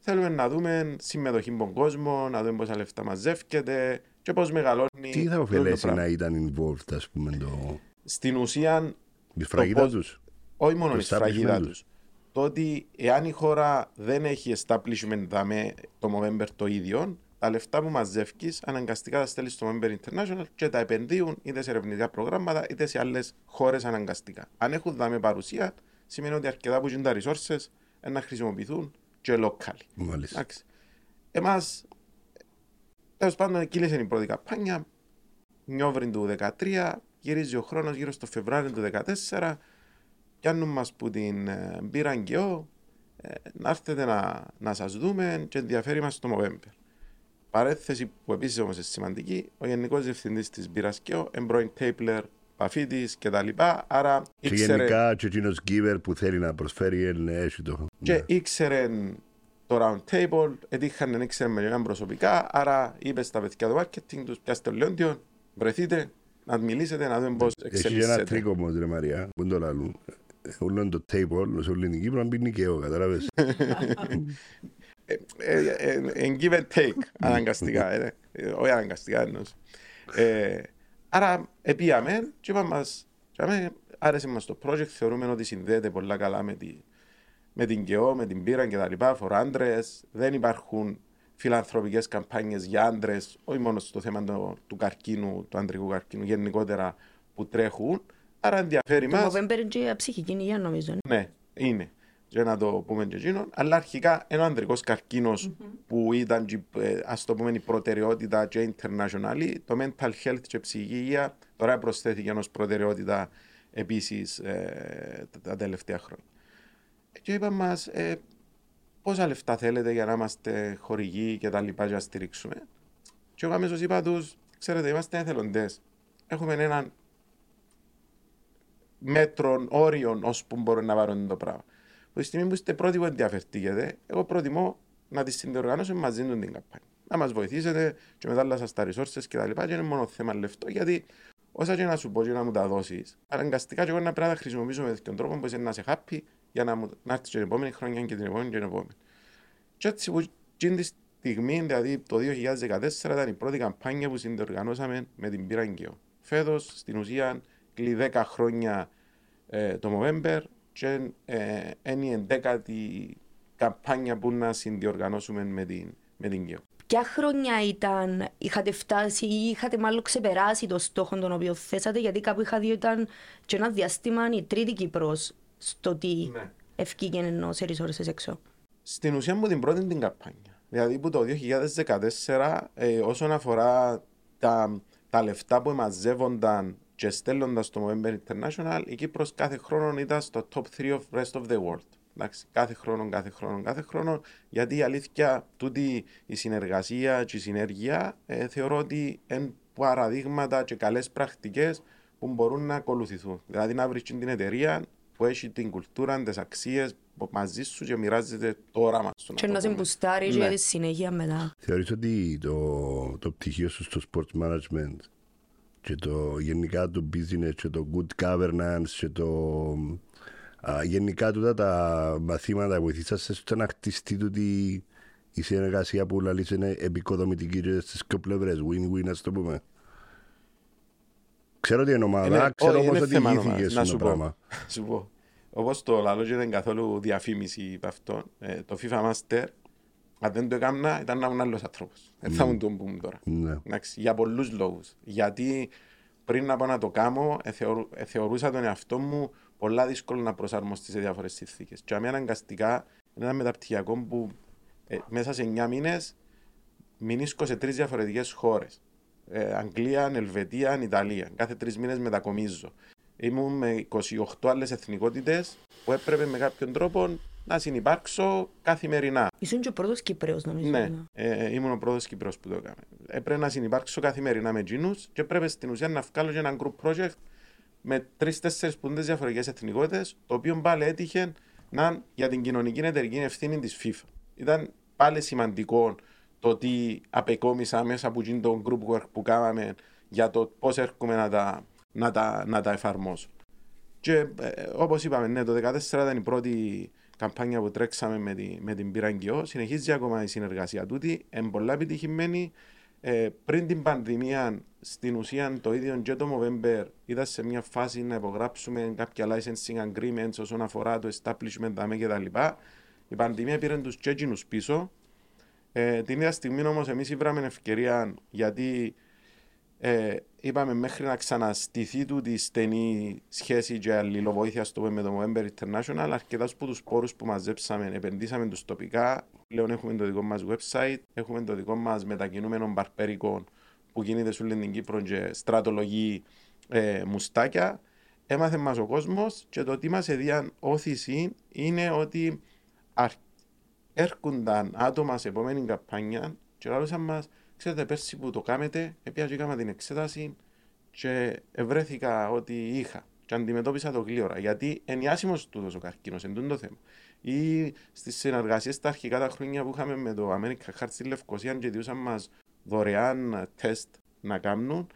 θέλουμε να δούμε συμμετοχή των κόσμο, να δούμε πόσα λεφτά μαζεύκεται και πώς μεγαλώνει. Τι θα ωφελέσει να ήταν involved, ας πούμε, το... Στην ουσία... Η σφραγίδα πώς... τους; Όχι μόνο η σφραγίδα τους; Το ότι εάν η χώρα δεν έχει establishment δαμε το Movember το ίδιο, τα λεφτά που μαζεύει αναγκαστικά τα στέλνεις στο Member International και τα επενδύουν είτε σε ερευνητικά προγράμματα είτε σε άλλες χώρες αναγκαστικά. Αν έχουν δάμε παρουσία, σημαίνει ότι αρκετά που γίνουν τα resources να χρησιμοποιηθούν και local. Μάλιστα. Εμάς, τέλος πάντων, κύλησε η πρώτη καμπάνια. Νιόβριν του 2013, γυρίζει ο χρόνος γύρω στο Φεβράριο του 2014. Πιάνουν μας που την ε, πήραν και εγώ, ε, να έρθετε να, να σας δούμε και ενδιαφέρει μας το November. Παρέθεση που επίσης όμως είναι σημαντική, ο Γενικός Διευθυντής της Μπειρασκέο, εμπρώην Τέιπλερ, Παφίτη κτλ. Άρα και ήξερε... γενικά και εκείνο γκίβερ που θέλει να προσφέρει έχει το. Και ναι. ήξερε το round table, έτυχαν να ήξερε με έναν προσωπικά, άρα είπε στα παιδιά του marketing τους, πιάστε το Λεόντιο, βρεθείτε, να μιλήσετε, να δούμε πώς εξελίσσεται. Έχει ένα τρίκο όμως, ρε Μαρία, που το λαλούν. Όλο το table, σε όλη την Κύπρο, να μπει και εγώ, κατάλαβες. εν give and take, αναγκαστικά, όχι αναγκαστικά εννοώς. Άρα, επίαμε και είπαμε μας, άρεσε μας το project, θεωρούμε ότι συνδέεται πολλά καλά με, τη, με την ΚΕΟ, με την πύρα και τα λοιπά, for άντρες, δεν υπάρχουν φιλανθρωπικές καμπάνιες για άντρες, όχι μόνο στο θέμα του, του καρκίνου, του αντρικού καρκίνου, γενικότερα που τρέχουν. Άρα ενδιαφέρει μας. Το November είναι ψυχική υγεία, νομίζω. Ναι, είναι για να το πούμε και εκείνον. Αλλά αρχικά ένα ανδρικός καρκίνος mm-hmm. που ήταν, ε, ας το πούμε, η προτεραιότητα και international, το mental health και ψυχική υγεία τώρα προσθέθηκε ως προτεραιότητα επίσης ε, τα τελευταία χρόνια. Και είπαμε μας, ε, πόσα λεφτά θέλετε για να είμαστε χορηγοί και τα λοιπά για να στηρίξουμε; Και εγώ αμέσω είπα τους, ξέρετε, είμαστε εθελοντές. Έχουμε έναν μέτρο, όριο, ώσπου μπορούν να πάρουν το πράγμα. Από τη στιγμή που είστε πρώτοι που ενδιαφερθήκετε, εγώ προτιμώ να τη συνδιοργανώσουμε μαζί του την καμπάνια. Να μας βοηθήσετε και μετά να σας τα resources και τα λοιπά. Και είναι μόνο θέμα λεφτό, γιατί όσα και να σου πω και να μου τα δώσεις, αναγκαστικά και εγώ να πρέπει να τα χρησιμοποιήσω με τέτοιον τρόπο που είσαι να είσαι happy για να, μου, να έρθεις την επόμενη χρονιά και την επόμενη και την επόμενη. Και έτσι που την τη στιγμή, δηλαδή το 2014, ήταν η πρώτη καμπάνια που συνδιοργανώσαμε με την Πυραγκαίο. Φέτος, στην ουσία, κλείνει 10 χρόνια ε, το November, και ε, είναι η εντέκατη καμπάνια που να συνδιοργανώσουμε με την, με την ΚΕΟ. Ποια χρόνια ήταν, είχατε φτάσει ή είχατε μάλλον ξεπεράσει το στόχο τον οποίο θέσατε, γιατί κάπου είχα δει ήταν και ένα διάστημα η τρίτη Κύπρος στο τι ναι. ευκήγε ενώ σε ρισόρες έξω. Στην ουσία μου την πρώτη την καμπάνια. Δηλαδή που το 2014 ε, όσον αφορά τα, τα λεφτά που μαζεύονταν και στέλνοντας το Movember International, η Κύπρος κάθε χρόνο ήταν στο top 3 of rest of the world. Εντάξει, κάθε χρόνο, κάθε χρόνο, κάθε χρόνο, γιατί η αλήθεια, τούτη η συνεργασία και η συνέργεια ε, θεωρώ ότι είναι παραδείγματα και καλές πρακτικές που μπορούν να ακολουθηθούν. Δηλαδή να βρεις την εταιρεία που έχει την κουλτούρα, τις αξίες μαζί σου και μοιράζεται το όραμα σου. Και να σε μπουστάρεις ναι. για τη συνέχεια μετά. Θεωρείς ότι το, το πτυχίο σου στο sports management και το γενικά το business και το good governance και το α, γενικά τούτα τα μαθήματα βοηθήσατε στο να χτιστεί τούτη η συνεργασία που λαλείς είναι επικοδομητική και στις δύο πλευρές, win-win ας το πούμε. Ξέρω ότι είναι ομάδα, είναι, ξέρω όμως ότι ηγήθηκες στο πράγμα. Σου πω. όπως το λαλό και δεν είναι καθόλου διαφήμιση από αυτό, ε, το FIFA Master, αν δεν το έκανα, ήταν να ήμουν άλλος άνθρωπος. Δεν θα ήμουν το που ήμουν τώρα. Ναι. Εντάξει, για πολλούς λόγους. Γιατί πριν να πάω να το κάνω, ε, θεωρού- ε, θεωρούσα τον εαυτό μου πολλά δύσκολο να προσαρμοστεί σε διάφορες συνθήκες. Και αμένα αναγκαστικά είναι ένα μεταπτυχιακό που ε, μέσα σε 9 μήνες μηνίσκω σε τρεις διαφορετικές χώρες. Ε, Αγγλία, Ελβετία, Ιταλία. Κάθε τρεις μήνες μετακομίζω. Ήμουν με 28 άλλες εθνικότητες που έπρεπε με κάποιον τρόπο να συνεπάρξω καθημερινά. Ήσουν και ο πρώτος Κύπρεος νομίζω. Ναι, ε, ήμουν ο πρώτος Κύπρος που το έκαμε. Έπρεπε να συνεπάρξω καθημερινά με εκείνους και πρέπει στην ουσία να βγάλω και ένα group project με τρει-τέσσερι πούντε διαφορετικές εθνικότητες, το οποίο πάλι έτυχε να είναι για την κοινωνική εταιρική ευθύνη της FIFA. Ήταν πάλι σημαντικό το ότι απεκόμισα μέσα από εκείνο το group work που κάναμε για το πώς έρχομαι να τα, να τα, να τα εφαρμόσω. Και ε, όπως είπαμε, ναι, το 2014 ήταν η πρώτη καμπάνια που τρέξαμε με, τη, με την Πυραγκιό. Συνεχίζει ακόμα η συνεργασία τούτη. Είναι πολλά επιτυχημένη. Ε, πριν την πανδημία, στην ουσία το ίδιο και το November ήταν σε μια φάση να υπογράψουμε κάποια licensing agreements όσον αφορά το establishment δάμε κτλ. Η πανδημία πήρε τους τσέκινους πίσω. Ε, την ίδια στιγμή όμως εμείς ήβραμε ευκαιρία γιατί ε, είπαμε μέχρι να ξαναστηθεί του τη στενή σχέση και αλληλοβοήθεια στο πούμε, με το November International αρκετάς από τους πόρους που μαζέψαμε επενδύσαμε τους τοπικά. Πλέον έχουμε το δικό μας website έχουμε το δικό μας μετακινούμενο μπαρπέρικο που γίνεται σε όλη την Κύπρο και στρατολογεί ε, μουστάκια. Έμαθε μας ο κόσμος και το τι μας έδιαν όθηση είναι ότι αρ... έρχονταν άτομα σε επόμενη καμπάνια και λαλούσαν μας ξέρετε πέρσι που το κάνετε έπια και έκανα την εξέταση και ευρέθηκα ότι είχα και αντιμετώπισα το γλύωρα γιατί ενιάσιμος τούτος ο καρκίνος εν τούτο το θέμα ή στις συνεργασίες τα αρχικά τα χρόνια που είχαμε με το American Heart στη Λευκοσία και διούσαν μας δωρεάν τεστ να κάνουν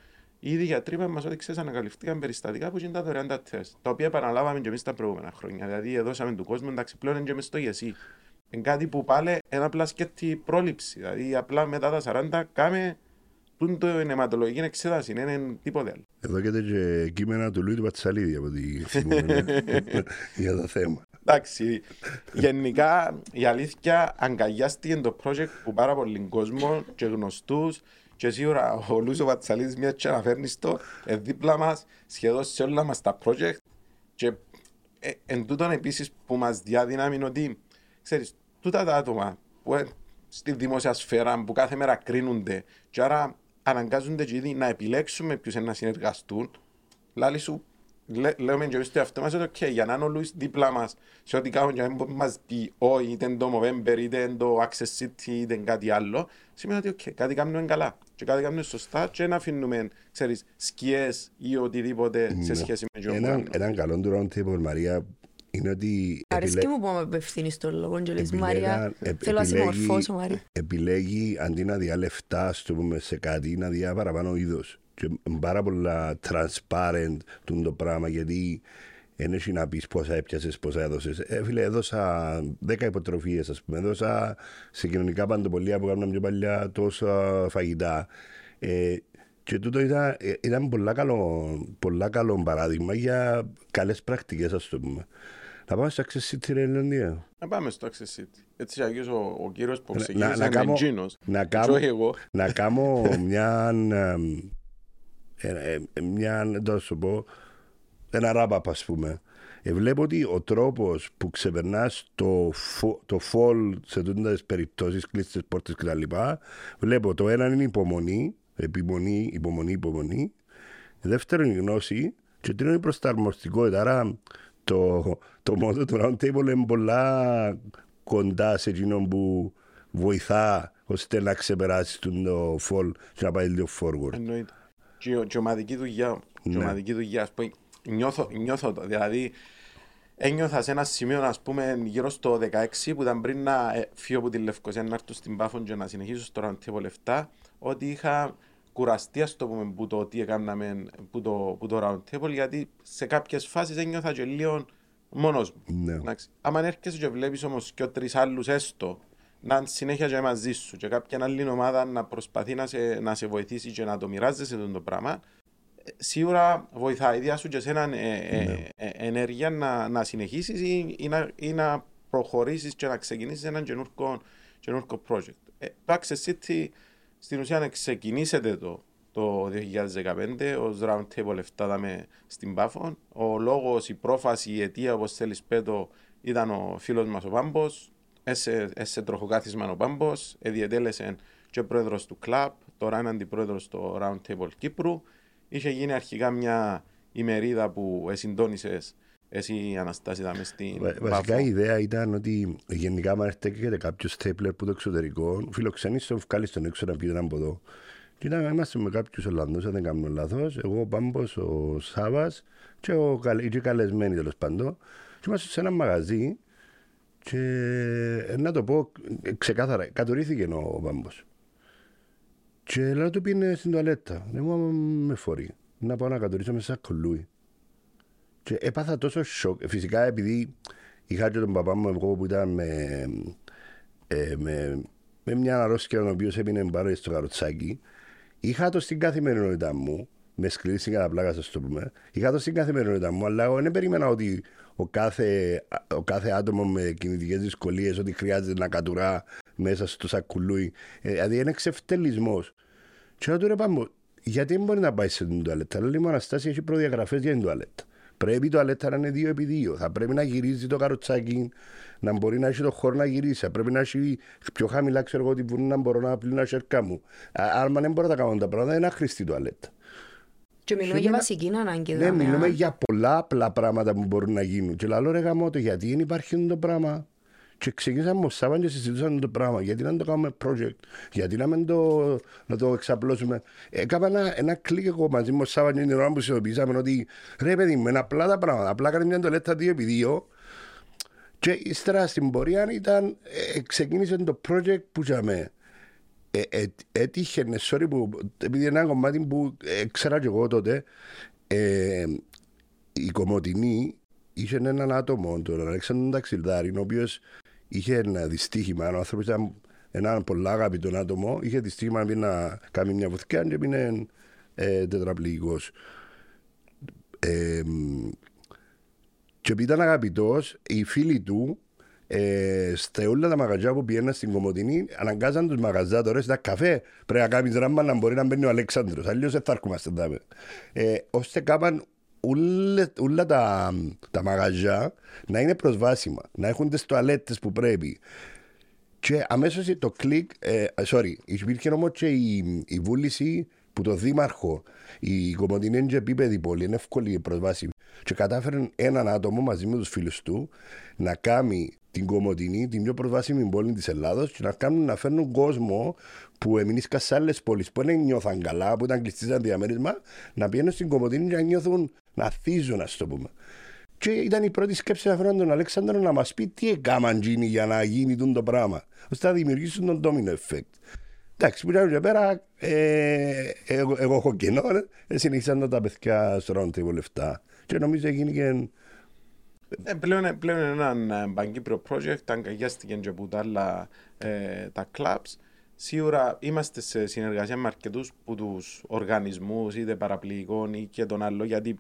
Ήδη οι γιατροί είπαν μας ότι ξέρεις ανακαλυφθήκαν περιστατικά που είναι τα δωρεάν τα τεστ, τα οποία επαναλάβαμε και εμείς τα προηγούμενα χρόνια. Δηλαδή δώσαμε του κόσμου, εντάξει πλέον είναι και μες στο γεσί. Είναι κάτι που πάλι είναι απλά σκέφτη πρόληψη. Δηλαδή απλά μετά τα 40 κάμε το αιματολογική εξέταση, δεν είναι τίποτε άλλο. Εδώ και και κείμενα του Λουίτου Πατσαλίδη από τη θυμούμαι για το θέμα. Εντάξει, γενικά η αλήθεια αγκαλιάστηκε το project που πάρα πολύ κόσμο και γνωστούς και σίγουρα ο Λούσο Πατσαλίδης μια και αναφέρνεις το ε, δίπλα μας σχεδόν σε όλα μας τα project και ε, εν τούτον επίσης που μας διάδυναμη είναι ότι ξέρεις, τούτα τα άτομα που ε, στη δημόσια σφαίρα που κάθε μέρα κρίνονται και άρα αναγκάζονται και ήδη να επιλέξουμε ποιους είναι να συνεργαστούν λάλη σου Λέ, λέμε και εμείς το εαυτό μας ότι okay, για να είναι ο Λουίς δίπλα μας σε ό,τι κάνουν για να μην μας πει όχι είτε είναι το Movember είτε είναι το Access City είτε είναι κάτι άλλο σημαίνει ότι okay, κάτι κάνουμε καλά και κάτι κάνουμε σωστά και να αφήνουμε ξέρεις, σκιές ή οτιδήποτε σε σχέση με το Ένα, έναν καλό του round table, Μαρία, είναι ότι Αρέσκει μου που με απευθύνεις τον λόγο και λες επιλέγα- Μαρία, επ- θέλω να επιλέγει- συμμορφώσω Μαρία. επιλέγει αντί να διά λεφτά στο πούμε, σε κάτι, να διά παραπάνω είδος. Και είναι πάρα πολλά transparent τούν το πράγμα γιατί δεν έχει να πεις πόσα έπιασες, πόσα έδωσες. Ε, φίλε, έδωσα 10 υποτροφίες, ας πούμε. Έδωσα σε κοινωνικά παντοπολία που κάναμε πιο παλιά τόσα φαγητά. Ε, και τούτο ήταν, ε, ήταν πολλά, καλό, πολλά καλό παράδειγμα για καλές πρακτικές, ας το πούμε. Να πάμε στο Access City, ρε Λεωνία. Να πάμε στο Access City. Έτσι αγίως ο, ο κύριος που Να- ξεκίνησε να είναι κάνω- εκείνος να και κάνω- όχι εγώ. να κάνω μια. εμ, ε, ε, μια. Δεν σου πω. Ένα ράπαπ, ας πούμε. Ε, βλέπω ότι ο τρόπος που ξεπερνάς το, φο, το fall σε τούτε τι περιπτώσεις, κλείσει τι πόρτες κτλ. Βλέπω το ένα είναι υπομονή, επιμονή, υπομονή, υπομονή. Δεύτερον η γνώση. Και τρίτον η προσταρμοστικότητα. Άρα το, το μότο του round table είναι πολλά κοντά σε εκείνον που βοηθά ώστε να ξεπεράσει τον το fall και να πάει λίγο forward. Εννοείται. Και, η- και η ομαδική δουλειά. Και η Ναι. ομαδική δουλειά, ας πούμε, νιώθω, νιώθω το. Δηλαδή, ένιωθα σε ένα σημείο, ας πούμε, γύρω στο 16, που ήταν πριν να ε, φύγω από τη Λευκοσία, να έρθω στην Πάφο και να συνεχίσω στο Roundtable 7, ότι είχα κουραστεί, ας το πούμε, που το τι έκαναμε, που το, που το Roundtable, γιατί σε κάποιες φάσεις ένιωθα και λίγο μόνος μου. Ναι. Εντάξει. Άμα έρχεσαι και βλέπεις όμως και ο τρεις άλλους έστω, να είναι συνέχεια και μαζί σου και κάποια άλλη ομάδα να προσπαθεί να σε, να σε βοηθήσει και να το μοιράζεσαι τον το πράγμα, σίγουρα βοηθάει. Διά σου και εσένα ε, ε, Ναι. ε, ενέργεια να, να συνεχίσεις ή, ή, να, ή να προχωρήσεις και να ξεκινήσεις ένα καινούργιο, καινούργιο project. Ε, το Access City στην ουσία ξεκινήσετε το, το 2015 ως round table 7 δάμε στην Πάφων. Ο λόγος, η πρόφαση, η αιτία όπως θέλεις πέτω ήταν ο φίλος μας ο Πάμπος. Έσε, έσε τροχοκάθισμα ο Πάμπος, εδιετέλεσε και πρόεδρος του κλαμπ, τώρα είναι αντιπρόεδρος στο round table Κύπρου. Είχε γίνει αρχικά μια ημερίδα που εσυντόνισες εσύ Αναστάση δάμε στην Βα- Βασικά Πάφο. η ιδέα ήταν ότι γενικά αν έρχεται κάποιος στέπλερ που το εξωτερικό, φιλοξενείς τον, βγάλεις τον έξω να πει έναν από εδώ. Και ήταν, είμαστε με κάποιους Ολλανδούς, αν δεν κάνω λάθος, εγώ ο Πάμπος, ο Σάβας και, ο, καλ- και οι καλεσμένοι τέλος πάντων. Και είμαστε σε ένα μαγαζί και ε, να το πω ε, ξεκάθαρα, κατορύθηκε ο, ο Πάμπος. Και λέω του πήγαινε στην τουαλέτα. Δεν μου με φορεί. Να πάω να κατορίσω μέσα σε κολούι. Και έπαθα τόσο σοκ. Φυσικά επειδή είχα και τον παπά μου εγώ που ήταν με, ε, με, με μια αρρώστια ο οποίος έμεινε πάρα στο καροτσάκι, είχα το στην καθημερινότητα μου, με σκληρή συγκαταπλάκα σας το πούμε, είχα το στην καθημερινότητα μου, αλλά εγώ δεν περίμενα ότι ο κάθε, ο κάθε άτομο με κινητικές δυσκολίες ότι χρειάζεται να κατουρά μέσα στο σακουλούι. Ε, δηλαδή είναι εξευτελισμός. Και λέω του ρε πάμε, γιατί δεν μπορεί να πάει σε την τουαλέτα; Λέει μου Αναστάση έχει προδιαγραφές για την τουαλέτα. Πρέπει η τουαλέτα να είναι 2 επί 2. Θα πρέπει να γυρίζει το καροτσάκι, να μπορεί να έχει το χώρο να γυρίσει. Θα πρέπει να έχει πιο χαμηλά, ξέρω εγώ, τη βουνή να μπορώ να πλύνω σέρκα μου. Α- Αν δεν μπορώ να κάνω τα πράγματα, είναι άχρηστη η τουαλέτα. Και μιλούμε για βασική ανάγκη. Ναι, δάμε, μιλούμε α. για πολλά απλά πράγματα που μπορούν να γίνουν. Και λέω ρε γαμώ το γιατί δεν υπάρχει αυτό το πράγμα; Και ξεκίνησαμε ως Σάββαν και συζητούσαν το πράγμα. Γιατί να το κάνουμε project, γιατί να, μην το, να το εξαπλώσουμε. Έκανα ένα, ένα κλικ εγώ μαζί με ο Σάββαν και την ώρα που συνειδητοποιήσαμε ότι ρε παιδί μου, είναι απλά τα πράγματα. Απλά κάνει μια τολέτα 2 επί 2 και ύστερα στην πορεία ήταν, ε, ξεκίνησε το project που είχαμε. Ε, ε, έτυχε, ναι, sorry, που, επειδή είναι ένα κομμάτι που ε, ξέρα και εγώ τότε, ε, η Κομωτινή είχε έναν άτομο, τον Αλέξανδρο Ταξιλδάρη, ο οποίος είχε ένα δυστύχημα. Ο άνθρωπος ήταν ένα πολλά αγαπητό άτομο, είχε δυστύχημα να πει να κάνει μια βοηθιά και έμεινε ε, τετραπληγικός. Ε, και επειδή ήταν αγαπητός, οι φίλοι του ε, στα όλα τα μαγαζιά που πήγαιναν στην Κομωτινή αναγκάζαν τους μαγαζάτορε στα καφέ. Πρέπει να κάνεις ράμα να μπορεί να μπαίνει ο Αλέξανδρος Αλλιώς δεν θα έρχομαστε εδώ. Ε, ώστε κάπαν ούλε- όλα τα, τα μαγαζιά να είναι προσβάσιμα, να έχουν τις τουαλέτες που πρέπει. Και αμέσως το κλικ, ε, sorry, υπήρχε όμως και η, η βούληση που το δήμαρχο, η Κομωτινή είναι και επίπεδη πόλη, είναι εύκολη προσβάσιμη. Και κατάφερε έναν άτομο μαζί με τους φίλους του να κάνει την Κομωτινή την πιο προσβάσιμη πόλη της Ελλάδος και να κάνουν να φέρνουν κόσμο που εμεινήσκα σε άλλες πόλεις που δεν νιώθαν καλά, που ήταν κλειστοί σαν διαμέρισμα, να πηγαίνουν στην Κομωτινή και να νιώθουν να θίζουν, ας το πούμε. Και ήταν η πρώτη σκέψη να φέρουν τον Αλέξανδρο να μας πει τι έκαναν γίνει για να γίνει τούτο το πράγμα. ώστε να δημιουργήσουν τον domino effect. Εντάξει, που ήταν και πέρα, ε, εγώ, εγώ έχω κενό, ε, συνεχίσαν τα παιδιά στο round table 7. Και νομίζω έγινε και Ε, πλέον, πλέον είναι ένα ε, παγκύπριο project, αγκαγιάστηκε και από τα άλλα ε, τα clubs. Σίγουρα είμαστε σε συνεργασία με αρκετούς που τους οργανισμούς, είτε παραπληγικών ή και τον άλλο, γιατί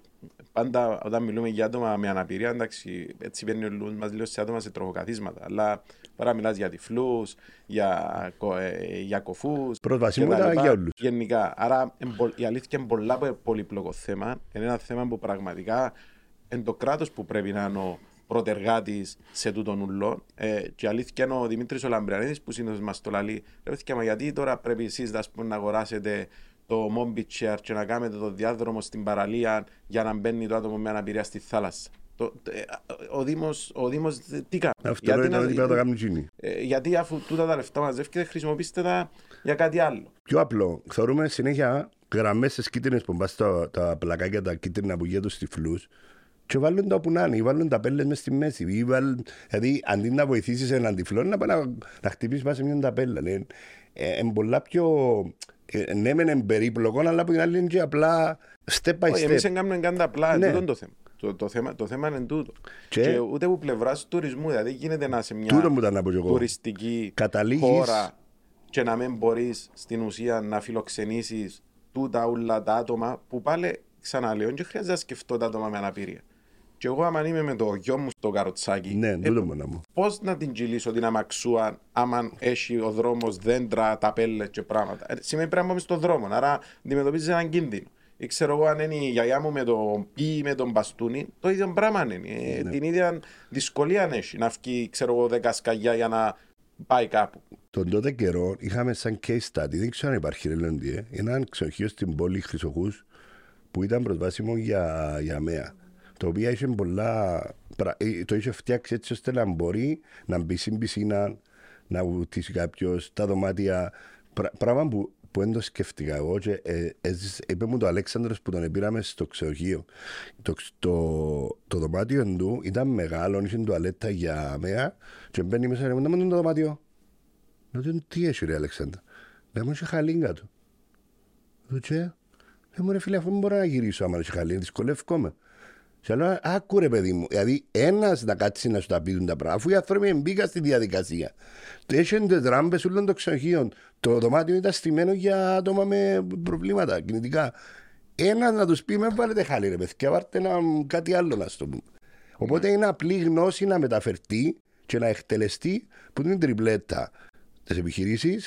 πάντα όταν μιλούμε για άτομα με αναπηρία, εντάξει, έτσι παίρνει ο λούς μας λίγο σε άτομα σε τροχοκαθίσματα. Αλλά τώρα μιλάς για τυφλούς, για, κο- ε, για κοφούς. Προσβασιμότητα και τα λοιπά. για όλους. Γενικά. Άρα εμπο- η αλήθεια είναι πολλά πο- πολύπλοκο θέμα. Είναι ένα θέμα που πραγματικά είναι το κράτος που πρέπει να είναι ο πρωτεργάτης σε τούτον ουλό. Ε, και η αλήθεια είναι ο Δημήτρης ο Λαμπριανίδης που συνήθως μας το λέει. Ρε παιδιά, μα γιατί τώρα πρέπει εσείς να αγοράσετε το Mombi Chair και να κάνετε το διάδρομο στην παραλία για να μπαίνει το άτομο με αναπηρία στη θάλασσα. Το, ε, ο Δήμος, ο Δήμος τι κάνει; αυτό είναι να- ότι πρέπει να το κάνουν εκείνοι. ε, γιατί αφού τούτα τα λεφτά μαζεύετε, χρησιμοποιήστε τα για κάτι άλλο. Πιο απλό. Θεωρούμε συνέχεια γραμμές στις κίτρινες που πας τα, τα πλακάκια τα κίτρινα που γίνονται στους τυφλούς και βάλουν τα όπου να είναι, ή βάλουν τα πέλες μες στη μέση. Ή βάλουν, δηλαδή, αντί να βοηθήσεις έναν τυφλό, να πάει να, να χτυπήσεις πάνω σε μια ταπέλα. Είναι ε, ε, πολλά πιο. Ε, ναι, μεν είναι περίπλοκο, αλλά από την άλλη είναι και απλά step by Όχι, εμείς step. δεν κάνουμε καν τα απλά, Ναι. τούτο είναι το θέμα. Το, το, θέμα, το θέμα είναι τούτο. Και- Και, ούτε από πλευράς τουρισμού, δηλαδή γίνεται να είσαι μια Τούτο μου ήταν να πω κι εγώ. τουριστική Καταλήγεις- χώρα και να μην μπορείς στην ουσία να φιλοξενήσεις τούτα όλα τα άτομα που πάλι ξαναλέω, δεν χρειάζεται να σκεφτώ τα άτομα με αναπηρία. Και εγώ, άμα είμαι με το γιο μου στο καροτσάκι, Ναι, ε, τούτο μόνο μου. πώς να την κυλήσω την αμαξούα, άμα έχει ο δρόμος δέντρα, ταπέλε και πράγματα. Ε, σημαίνει πρέπει να πάμε στον δρόμο, άρα αντιμετωπίζεις έναν κίνδυνο. Ή ξέρω εγώ αν είναι η γιαγιά μου με τον πι ή με τον μπαστούνι, το ίδιο πράγμα είναι. Ε, Ναι. Την ίδια δυσκολία έχει να βγει, ξέρω εγώ, δέκα σκαγιά για να πάει κάπου. Τον τότε καιρό είχαμε σαν case study, δεν ξέρω αν υπάρχει ρε Λεοντή, ε, έναν ξενοδοχείο στην πόλη Χρυσοχούς που ήταν προσβάσιμο για, για μέα. Το οποίο είχε πολλά, πρα- ε, το είχε φτιάξει έτσι ώστε να μπορεί να μπει στην πισίνα, να βουτήσει κάποιος, τα δωμάτια. Πρα- Πράγμα που, που δεν το σκέφτηκα εγώ και ε, έζησε- είπε μου το Αλέξανδρος που τον πήραμε στο ξενοδοχείο. Το, ξ- το, το δωμάτιο του ήταν μεγάλο, είχε τουαλέτα για μέα και μπαίνει μέσα και μου «Να μου το δωμάτιο. Λέω του τι έχει ρε Αλέξανδρα. Λέω μου είχε χαλίγκα του. Λέω και, λέω μου ρε φίλε αφού δεν μπορώ να γυρίσω άμα έχει χαλίγκα, δυσκολεύκομαι. Και λέω άκου ρε παιδί μου, δηλαδή ένας να κάτσει να σου τα πείτουν τα πράγματα, αφού οι άνθρωποι μπήκαν στη διαδικασία. Έχουν τις ράμπες όλων των ξενοδοχείων. Το δωμάτιο ήταν στημένο για άτομα με προβλήματα κινητικά. Ένας να τους πει: Με βάλετε χάλι, ρε παιδιά, βάρτε ένα, κάτι άλλο να στο πούμε. Οπότε είναι απλή γνώση να μεταφερθεί και να εκτελεστεί που είναι τριπλέτα τι επιχειρήσει,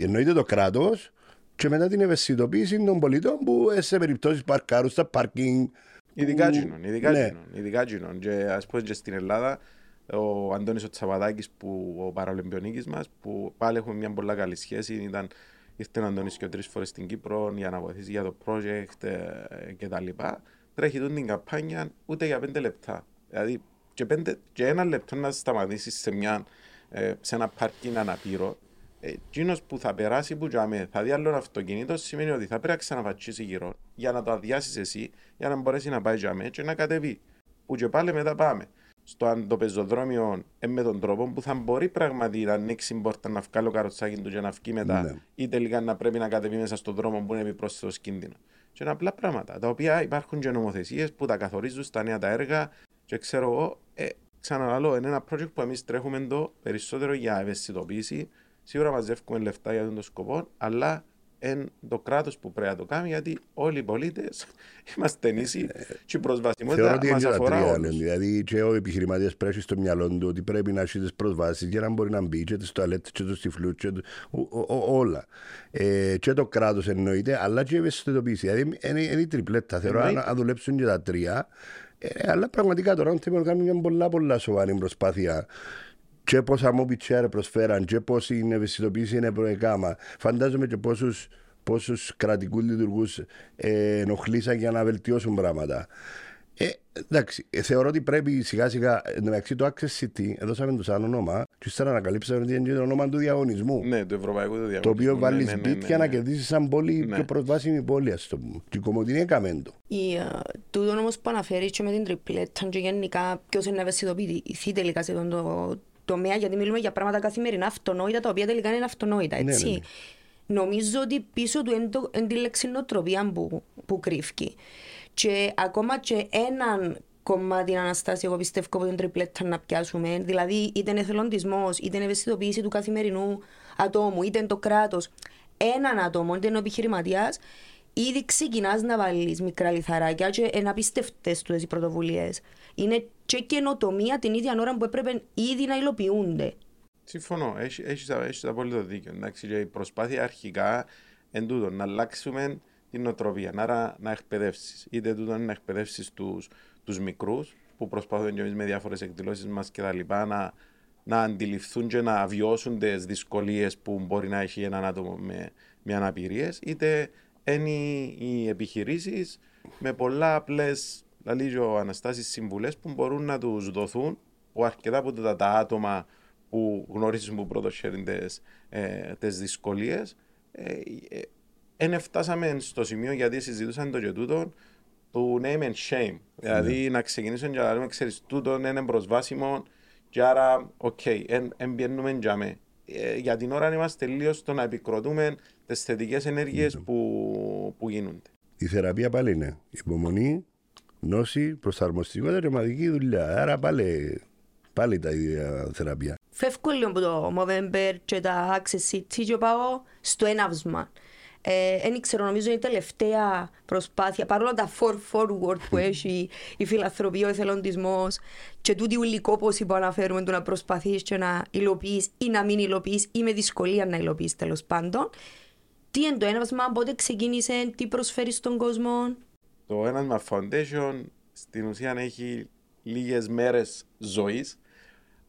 εννοείται το κράτος, και μετά την ευαισθητοποίηση των πολιτών που ε, σε περιπτώσεις παρκάρουν στα πάρκινγκ. Ειδικά που- τζινόν, ειδικά ναι. τζινόν, ειδικά τζινόν. Και ας πούμε και στην Ελλάδα, ο Αντώνης ο Τσαπαδάκης, που, ο παραολυμπιονίκης μας, που πάλι έχουμε μια πολύ καλή σχέση, ήταν, ήρθε ο Αντώνης και τρεις φορές στην Κύπρο για να βοηθήσει για το project ε, και τα λοιπά. Τρέχει τούτη την καμπάνια ούτε για πέντε λεπτά. Δηλαδή και, πέντε, και ένα λεπτό να σταματήσεις σε, μια, ε, σε ένα πάρκινγκ αναπήρο, Εκείνος που θα περάσει που τζαμέ, θα δει άλλο αυτοκίνητο, σημαίνει ότι θα πρέπει να ξαναβατσίσει γύρω για να το αδειάσεις εσύ, για να μπορέσει να πάει τζαμέ και να κατεβεί. Που και πάλι μετά πάμε. Στο αν το πεζοδρόμιο ε, με τον τρόπο που θα μπορεί πραγματικά να ανοίξει πόρτα να βγάλει ο καροτσάκι του και να βγει μετά, Ναι. ή τελικά να πρέπει να κατεβεί μέσα στον δρόμο που είναι επιπρόσθετος κίνδυνο. Και είναι απλά πράγματα τα οποία υπάρχουν και νομοθεσίες που τα καθορίζουν στα νέα τα έργα. Και ξέρω εγώ, ε, ξαναλαλώ, είναι ένα project που εμείς τρέχουμε εδώ περισσότερο για ευαισθητοποίηση. Σίγουρα μαζεύουμε λεφτά για τον το σκοπό, αλλά είναι το κράτος που πρέπει να το κάνει, γιατί όλοι οι πολίτες είμαστε ίσοι και η Θεωρώ προσβασιμότητα ότι είναι μας και τα αφορά τρία. όλους. λένε. Δηλαδή, και ο επιχειρηματίας πρέπει στο μυαλό του ότι πρέπει να έχει τις προσβάσεις για να μπορεί να μπει και τις τουαλέτες και τους τυφλούς και το- ο- ο- ο- όλα. Ε, και το κράτος εννοείται, αλλά και η ευαισθητοποίηση. Δηλαδή, είναι, είναι η τριπλέτα. Θεωρώ αν, Εννοείται. αν δουλέψουν και τα τρία. Ε, αλλά πραγματικά τώρα θέλουμε να κάνουμε μια πολλά, πολλά σοβαρή προσπάθεια και πόσα mobile share προσφέραν και πόση είναι ευαισθητοποίηση είναι προεκάμα. Φαντάζομαι και πόσους, πόσους κρατικούς λειτουργούς ε, ενοχλήσαν για να βελτιώσουν πράγματα. Ε, εντάξει, ε, θεωρώ ότι πρέπει σιγά σιγά εν τω μεταξύ το Access City, έδωσαμε το σαν όνομα, και ύστερα ανακαλύψαμε ότι είναι και το όνομα του διαγωνισμού. Ναι, το ευρωπαϊκό το Το διαγωνισμό. οποίο Ναι, βάλεις ναι, ναι, σπίτια ναι, να ναι. κερδίσεις σαν πόλη Ναι. πιο προσβάσιμη πόλη, ας το πούμε. Και η Κομωτινή έκαμε το. Η, ε, τούτο όμως που αναφέρεις και με την τριπλέτα και γενικά ποιος είναι να ευαισθητοποιηθεί τελικά σε τον το τομέα γιατί μιλούμε για πράγματα καθημερινά αυτονόητα τα οποία τελικά είναι αυτονόητα Ναι, έτσι. ναι, ναι. Νομίζω ότι πίσω του είναι το- είναι τη λεξινοτροπία που, που κρύφει. Και ακόμα και έναν κομμάτι Αναστάση, εγώ πιστεύω από την τριπλέτα να πιάσουμε. Δηλαδή, είτε είναι εθελοντισμός, είτε είναι ευαισθητοποίηση του καθημερινού ατόμου, είτε είναι το κράτος. Έναν άτομο, είτε είναι ο επιχειρηματίας, ήδη ξεκινάς να βάλεις μικρά λιθαράκια και είναι απίστευτε τους οι πρωτοβουλίες. Είναι και καινοτομία την ίδια ώρα που έπρεπε ήδη να υλοποιούνται. Συμφωνώ, έχεις, έχεις, έχεις απόλυτο δίκιο. Εντάξει, και η προσπάθεια αρχικά εν τούτο, να αλλάξουμε την νοοτροπία, άρα να εκπαιδεύσεις. Είτε τούτο είναι να εκπαιδεύσεις τους τους μικρούς, που προσπαθούν και εμείς με διάφορες εκδηλώσεις μας και τα λοιπά να, να αντιληφθούν και να βιώσουν τις δυσκολίες που μπορεί να έχει έναν άτομο με, με αναπηρίες, είτε είναι οι, οι επιχειρήσεις με πολλά απλές δηλαδή ο Αναστάσεις συμβουλές που μπορούν να τους δοθούν που αρκετά από τα, τα άτομα που γνωρίζουν που πρώτο χέρι τις, ε, τις δυσκολίες ε, ε, εν φτάσαμε στο σημείο γιατί συζητούσαν το και τούτο του name and shame. Δηλαδή να ξεκινήσουν και να λέμε ξέρεις τούτο είναι προσβάσιμο και άρα οκ, εν, εν πηαίνουμε για με. Ε, για την ώρα είμαστε λίγο στο να επικροτούμε τις θετικές ενέργειες που, που γίνονται. Η θεραπεία πάλι είναι υπομονή, γνώση, προσαρμοστικότητα και ομαδική δουλειά. Άρα πάλι, πάλι τα ίδια θεραπεία. Φεύγω λίγο από το Movember και τα Access City και πάω στο έναυσμα. Δεν ε, ξέρω, νομίζω είναι η τελευταία προσπάθεια, παρόλα τα for forward που έχει η φιλανθρωπία, ο εθελοντισμός και τούτη υλικόπωση που αναφέρουμε, του να προσπαθείς και να υλοποιείς ή να μην υλοποιείς ή με δυσκολία να υλοποιείς τέλος πάντων. Τι είναι το έναυσμα, πότε ξεκίνησε, τι προσφέρεις στον κόσμο; Το ένασμα Foundation στην ουσία έχει λίγες μέρες ζωής,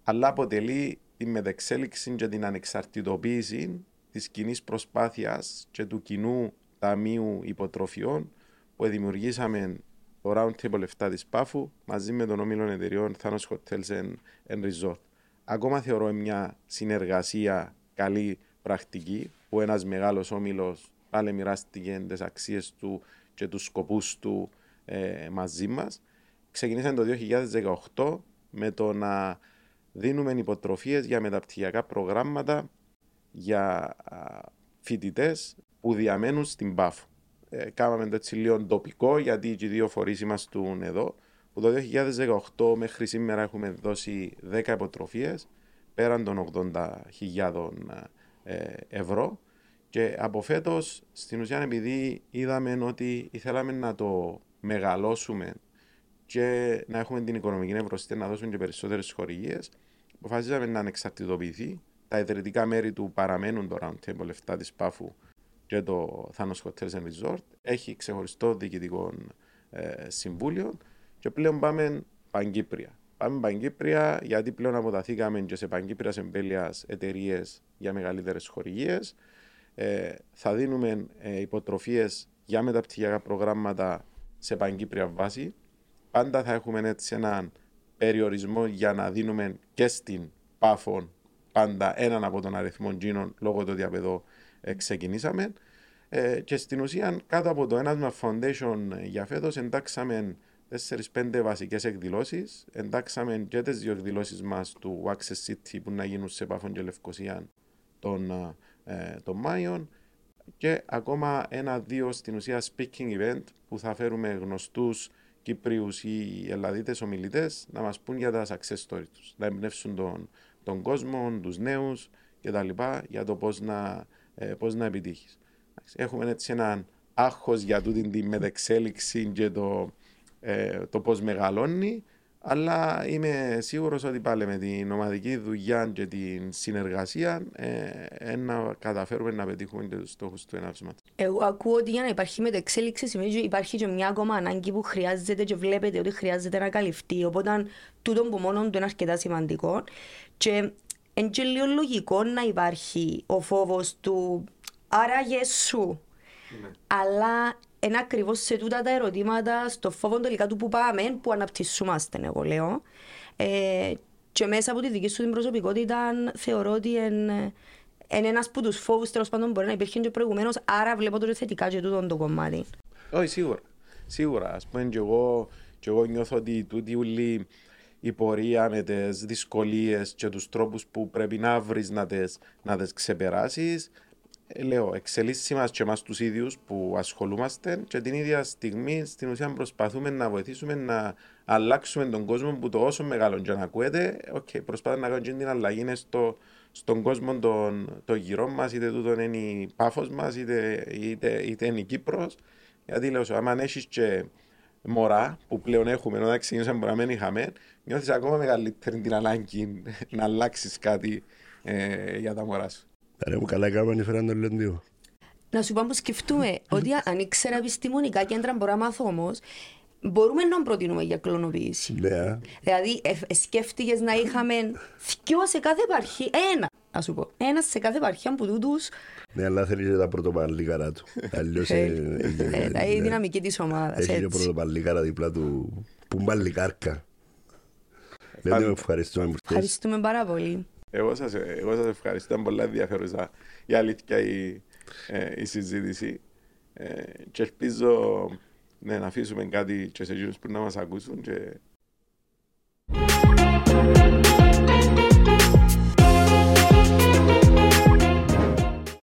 αλλά αποτελεί τη μετεξέλιξη και την ανεξαρτητοποίηση της κοινής προσπάθειας και του κοινού ταμείου υποτροφιών που δημιουργήσαμε το Roundtable 7 της Πάφου μαζί με τον όμιλο εταιριών Thanos Hotels and Resort. Ακόμα θεωρώ μια συνεργασία καλή πρακτική που ένας μεγάλος όμιλος πάλι μοιράστηκε τις αξίες του και τους σκοπούς του ε, μαζί μας. Ξεκινήσαμε το 2018 με το να δίνουμε υποτροφίες για μεταπτυχιακά προγράμματα για φοιτητές που διαμένουν στην Πάφο. Ε, κάναμε το έτσι λίγο τοπικό γιατί οι δύο φορείς είμαστε εδώ. Που το 2018 μέχρι σήμερα έχουμε δώσει 10 υποτροφίες πέραν των 80.000 ε, ευρώ. Και από φέτος, στην ουσία, επειδή είδαμε ότι ήθελαμε να το μεγαλώσουμε και να έχουμε την οικονομική ευρωστή να δώσουμε και περισσότερες χορηγίες, αποφασίσαμε να ανεξαρτητοποιηθεί. Τα ιδρυτικά μέρη του παραμένουν το Round Table 7 της Πάφου και το Thanos Hotels and Resort. Έχει ξεχωριστό διοικητικό ε, συμβούλιο και πλέον πάμε παγκύπρια. Πάμε παγκύπρια γιατί πλέον αποταθήκαμε και σε παγκύπρια εμπέλεια εταιρείες για μεγαλύτερες χορηγίες. Ε, θα δίνουμε ε, υποτροφίες για μεταπτυχιακά προγράμματα σε παγκύπρια βάση. Πάντα θα έχουμε έτσι έναν περιορισμό για να δίνουμε και στην πάφων πάντα έναν από τον αριθμό τζίνων λόγω του διαπεδό ε, ξεκινήσαμε. Ε, και στην ουσία κάτω από το ένασμα foundation για φέτος εντάξαμε 4-5 βασικές εκδηλώσεις. Εντάξαμε και τις δύο εκδηλώσεις μας του Access City που να γίνουν σε Πάφων και Λευκοσία τον, ε, τον Μάιο. Και ακόμα ένα-δύο στην ουσία speaking event που θα φέρουμε γνωστούς Κύπριου ή Ελλαδίτες ομιλητές να μας πούν για τα success story τους. Να εμπνεύσουν τον, τον κόσμο, τους νέους κτλ. για το πώς να, ε, πώς να επιτύχεις. Έχουμε έτσι έναν άγχος για τούτη τη μετεξέλιξη και το, ε, το πώς μεγαλώνει. Αλλά είμαι σίγουρος ότι πάλι με την ομαδική δουλειά και την συνεργασία ε, να καταφέρουμε να πετύχουμε τους στόχους του ενάψματο. Εγώ ακούω ότι για να υπάρχει μετεξέλιξη σημαίνει ότι υπάρχει και μια ακόμα ανάγκη που χρειάζεται και βλέπετε ότι χρειάζεται να καλυφθεί. Οπότε τούτο που μόνο του είναι αρκετά σημαντικό. Και είναι και λίγο λογικό να υπάρχει ο φόβος του άραγε σου. Ναι. Αλλά είναι ακριβώς σε τούτα τα ερωτήματα, στο φόβο τελικά του που πάμε, που αναπτυσσούμαστε, εγώ λέω. Ε, και μέσα από τη δική σου την προσωπικότητα, θεωρώ ότι είναι ένας από τους φόβους τέλος πάντων μπορεί να υπήρχε και προηγουμένως. Άρα βλέπω το θετικά και τούτο το κομμάτι. Όχι, σίγουρα. Σίγουρα. Α πούμε, και εγώ, και εγώ νιώθω ότι τούτη ούλη η πορεία με τι δυσκολίες και τους τρόπους που πρέπει να βρεις να τι να ξεπεράσεις ε, λέω, εξελίσσει μας και εμάς τους ίδιους που ασχολούμαστε και την ίδια στιγμή στην ουσία προσπαθούμε να βοηθήσουμε να αλλάξουμε τον κόσμο που το όσο μεγάλο και να ακούεται, okay, προσπαθούμε να κάνουμε την αλλαγή στο, στον κόσμο των, το γύρω μας, είτε τούτο είναι η πάφος μας, είτε, είτε, είτε είναι η Κύπρος. Γιατί λέω, άμα έχεις και μωρά που πλέον έχουμε, ενώ ξεκινήσαμε μπορεί να μην είχαμε, νιώθεις ακόμα μεγαλύτερη την ανάγκη να αλλάξεις κάτι ε, για τα μωρά σου. Άρα μου καλά έκαμε να φέραν τον Λεντίο. Να σου πω που σκεφτούμε ότι αν ήξερα επιστημονικά κέντρα μπορώ να μάθω όμως, μπορούμε να προτείνουμε για κλωνοποίηση. Ναι. Δηλαδή, ε, σκέφτηκες να είχαμε δυο σε κάθε επαρχία, ένα, να σου πω, ένα σε κάθε επαρχία που τούτους. Ναι, αλλά θέλεις και τα πρωτοπαλίκαρα του. Αλλιώς είναι η δυναμική της ομάδας. Έχει και πρωτοπαλίκαρα δίπλα του, που μπαλικάρκα. Δεν ευχαριστούμε. Ευχαριστούμε πάρα πολύ. Εγώ σας, εγώ σας ευχαριστώ. Ήταν πολύ ενδιαφέρουσα η αλήθεια η, ε, η συζήτηση. Ε, και ελπίζω ναι, να αφήσουμε κάτι και σε εκείνους που να μας ακούσουν. Και...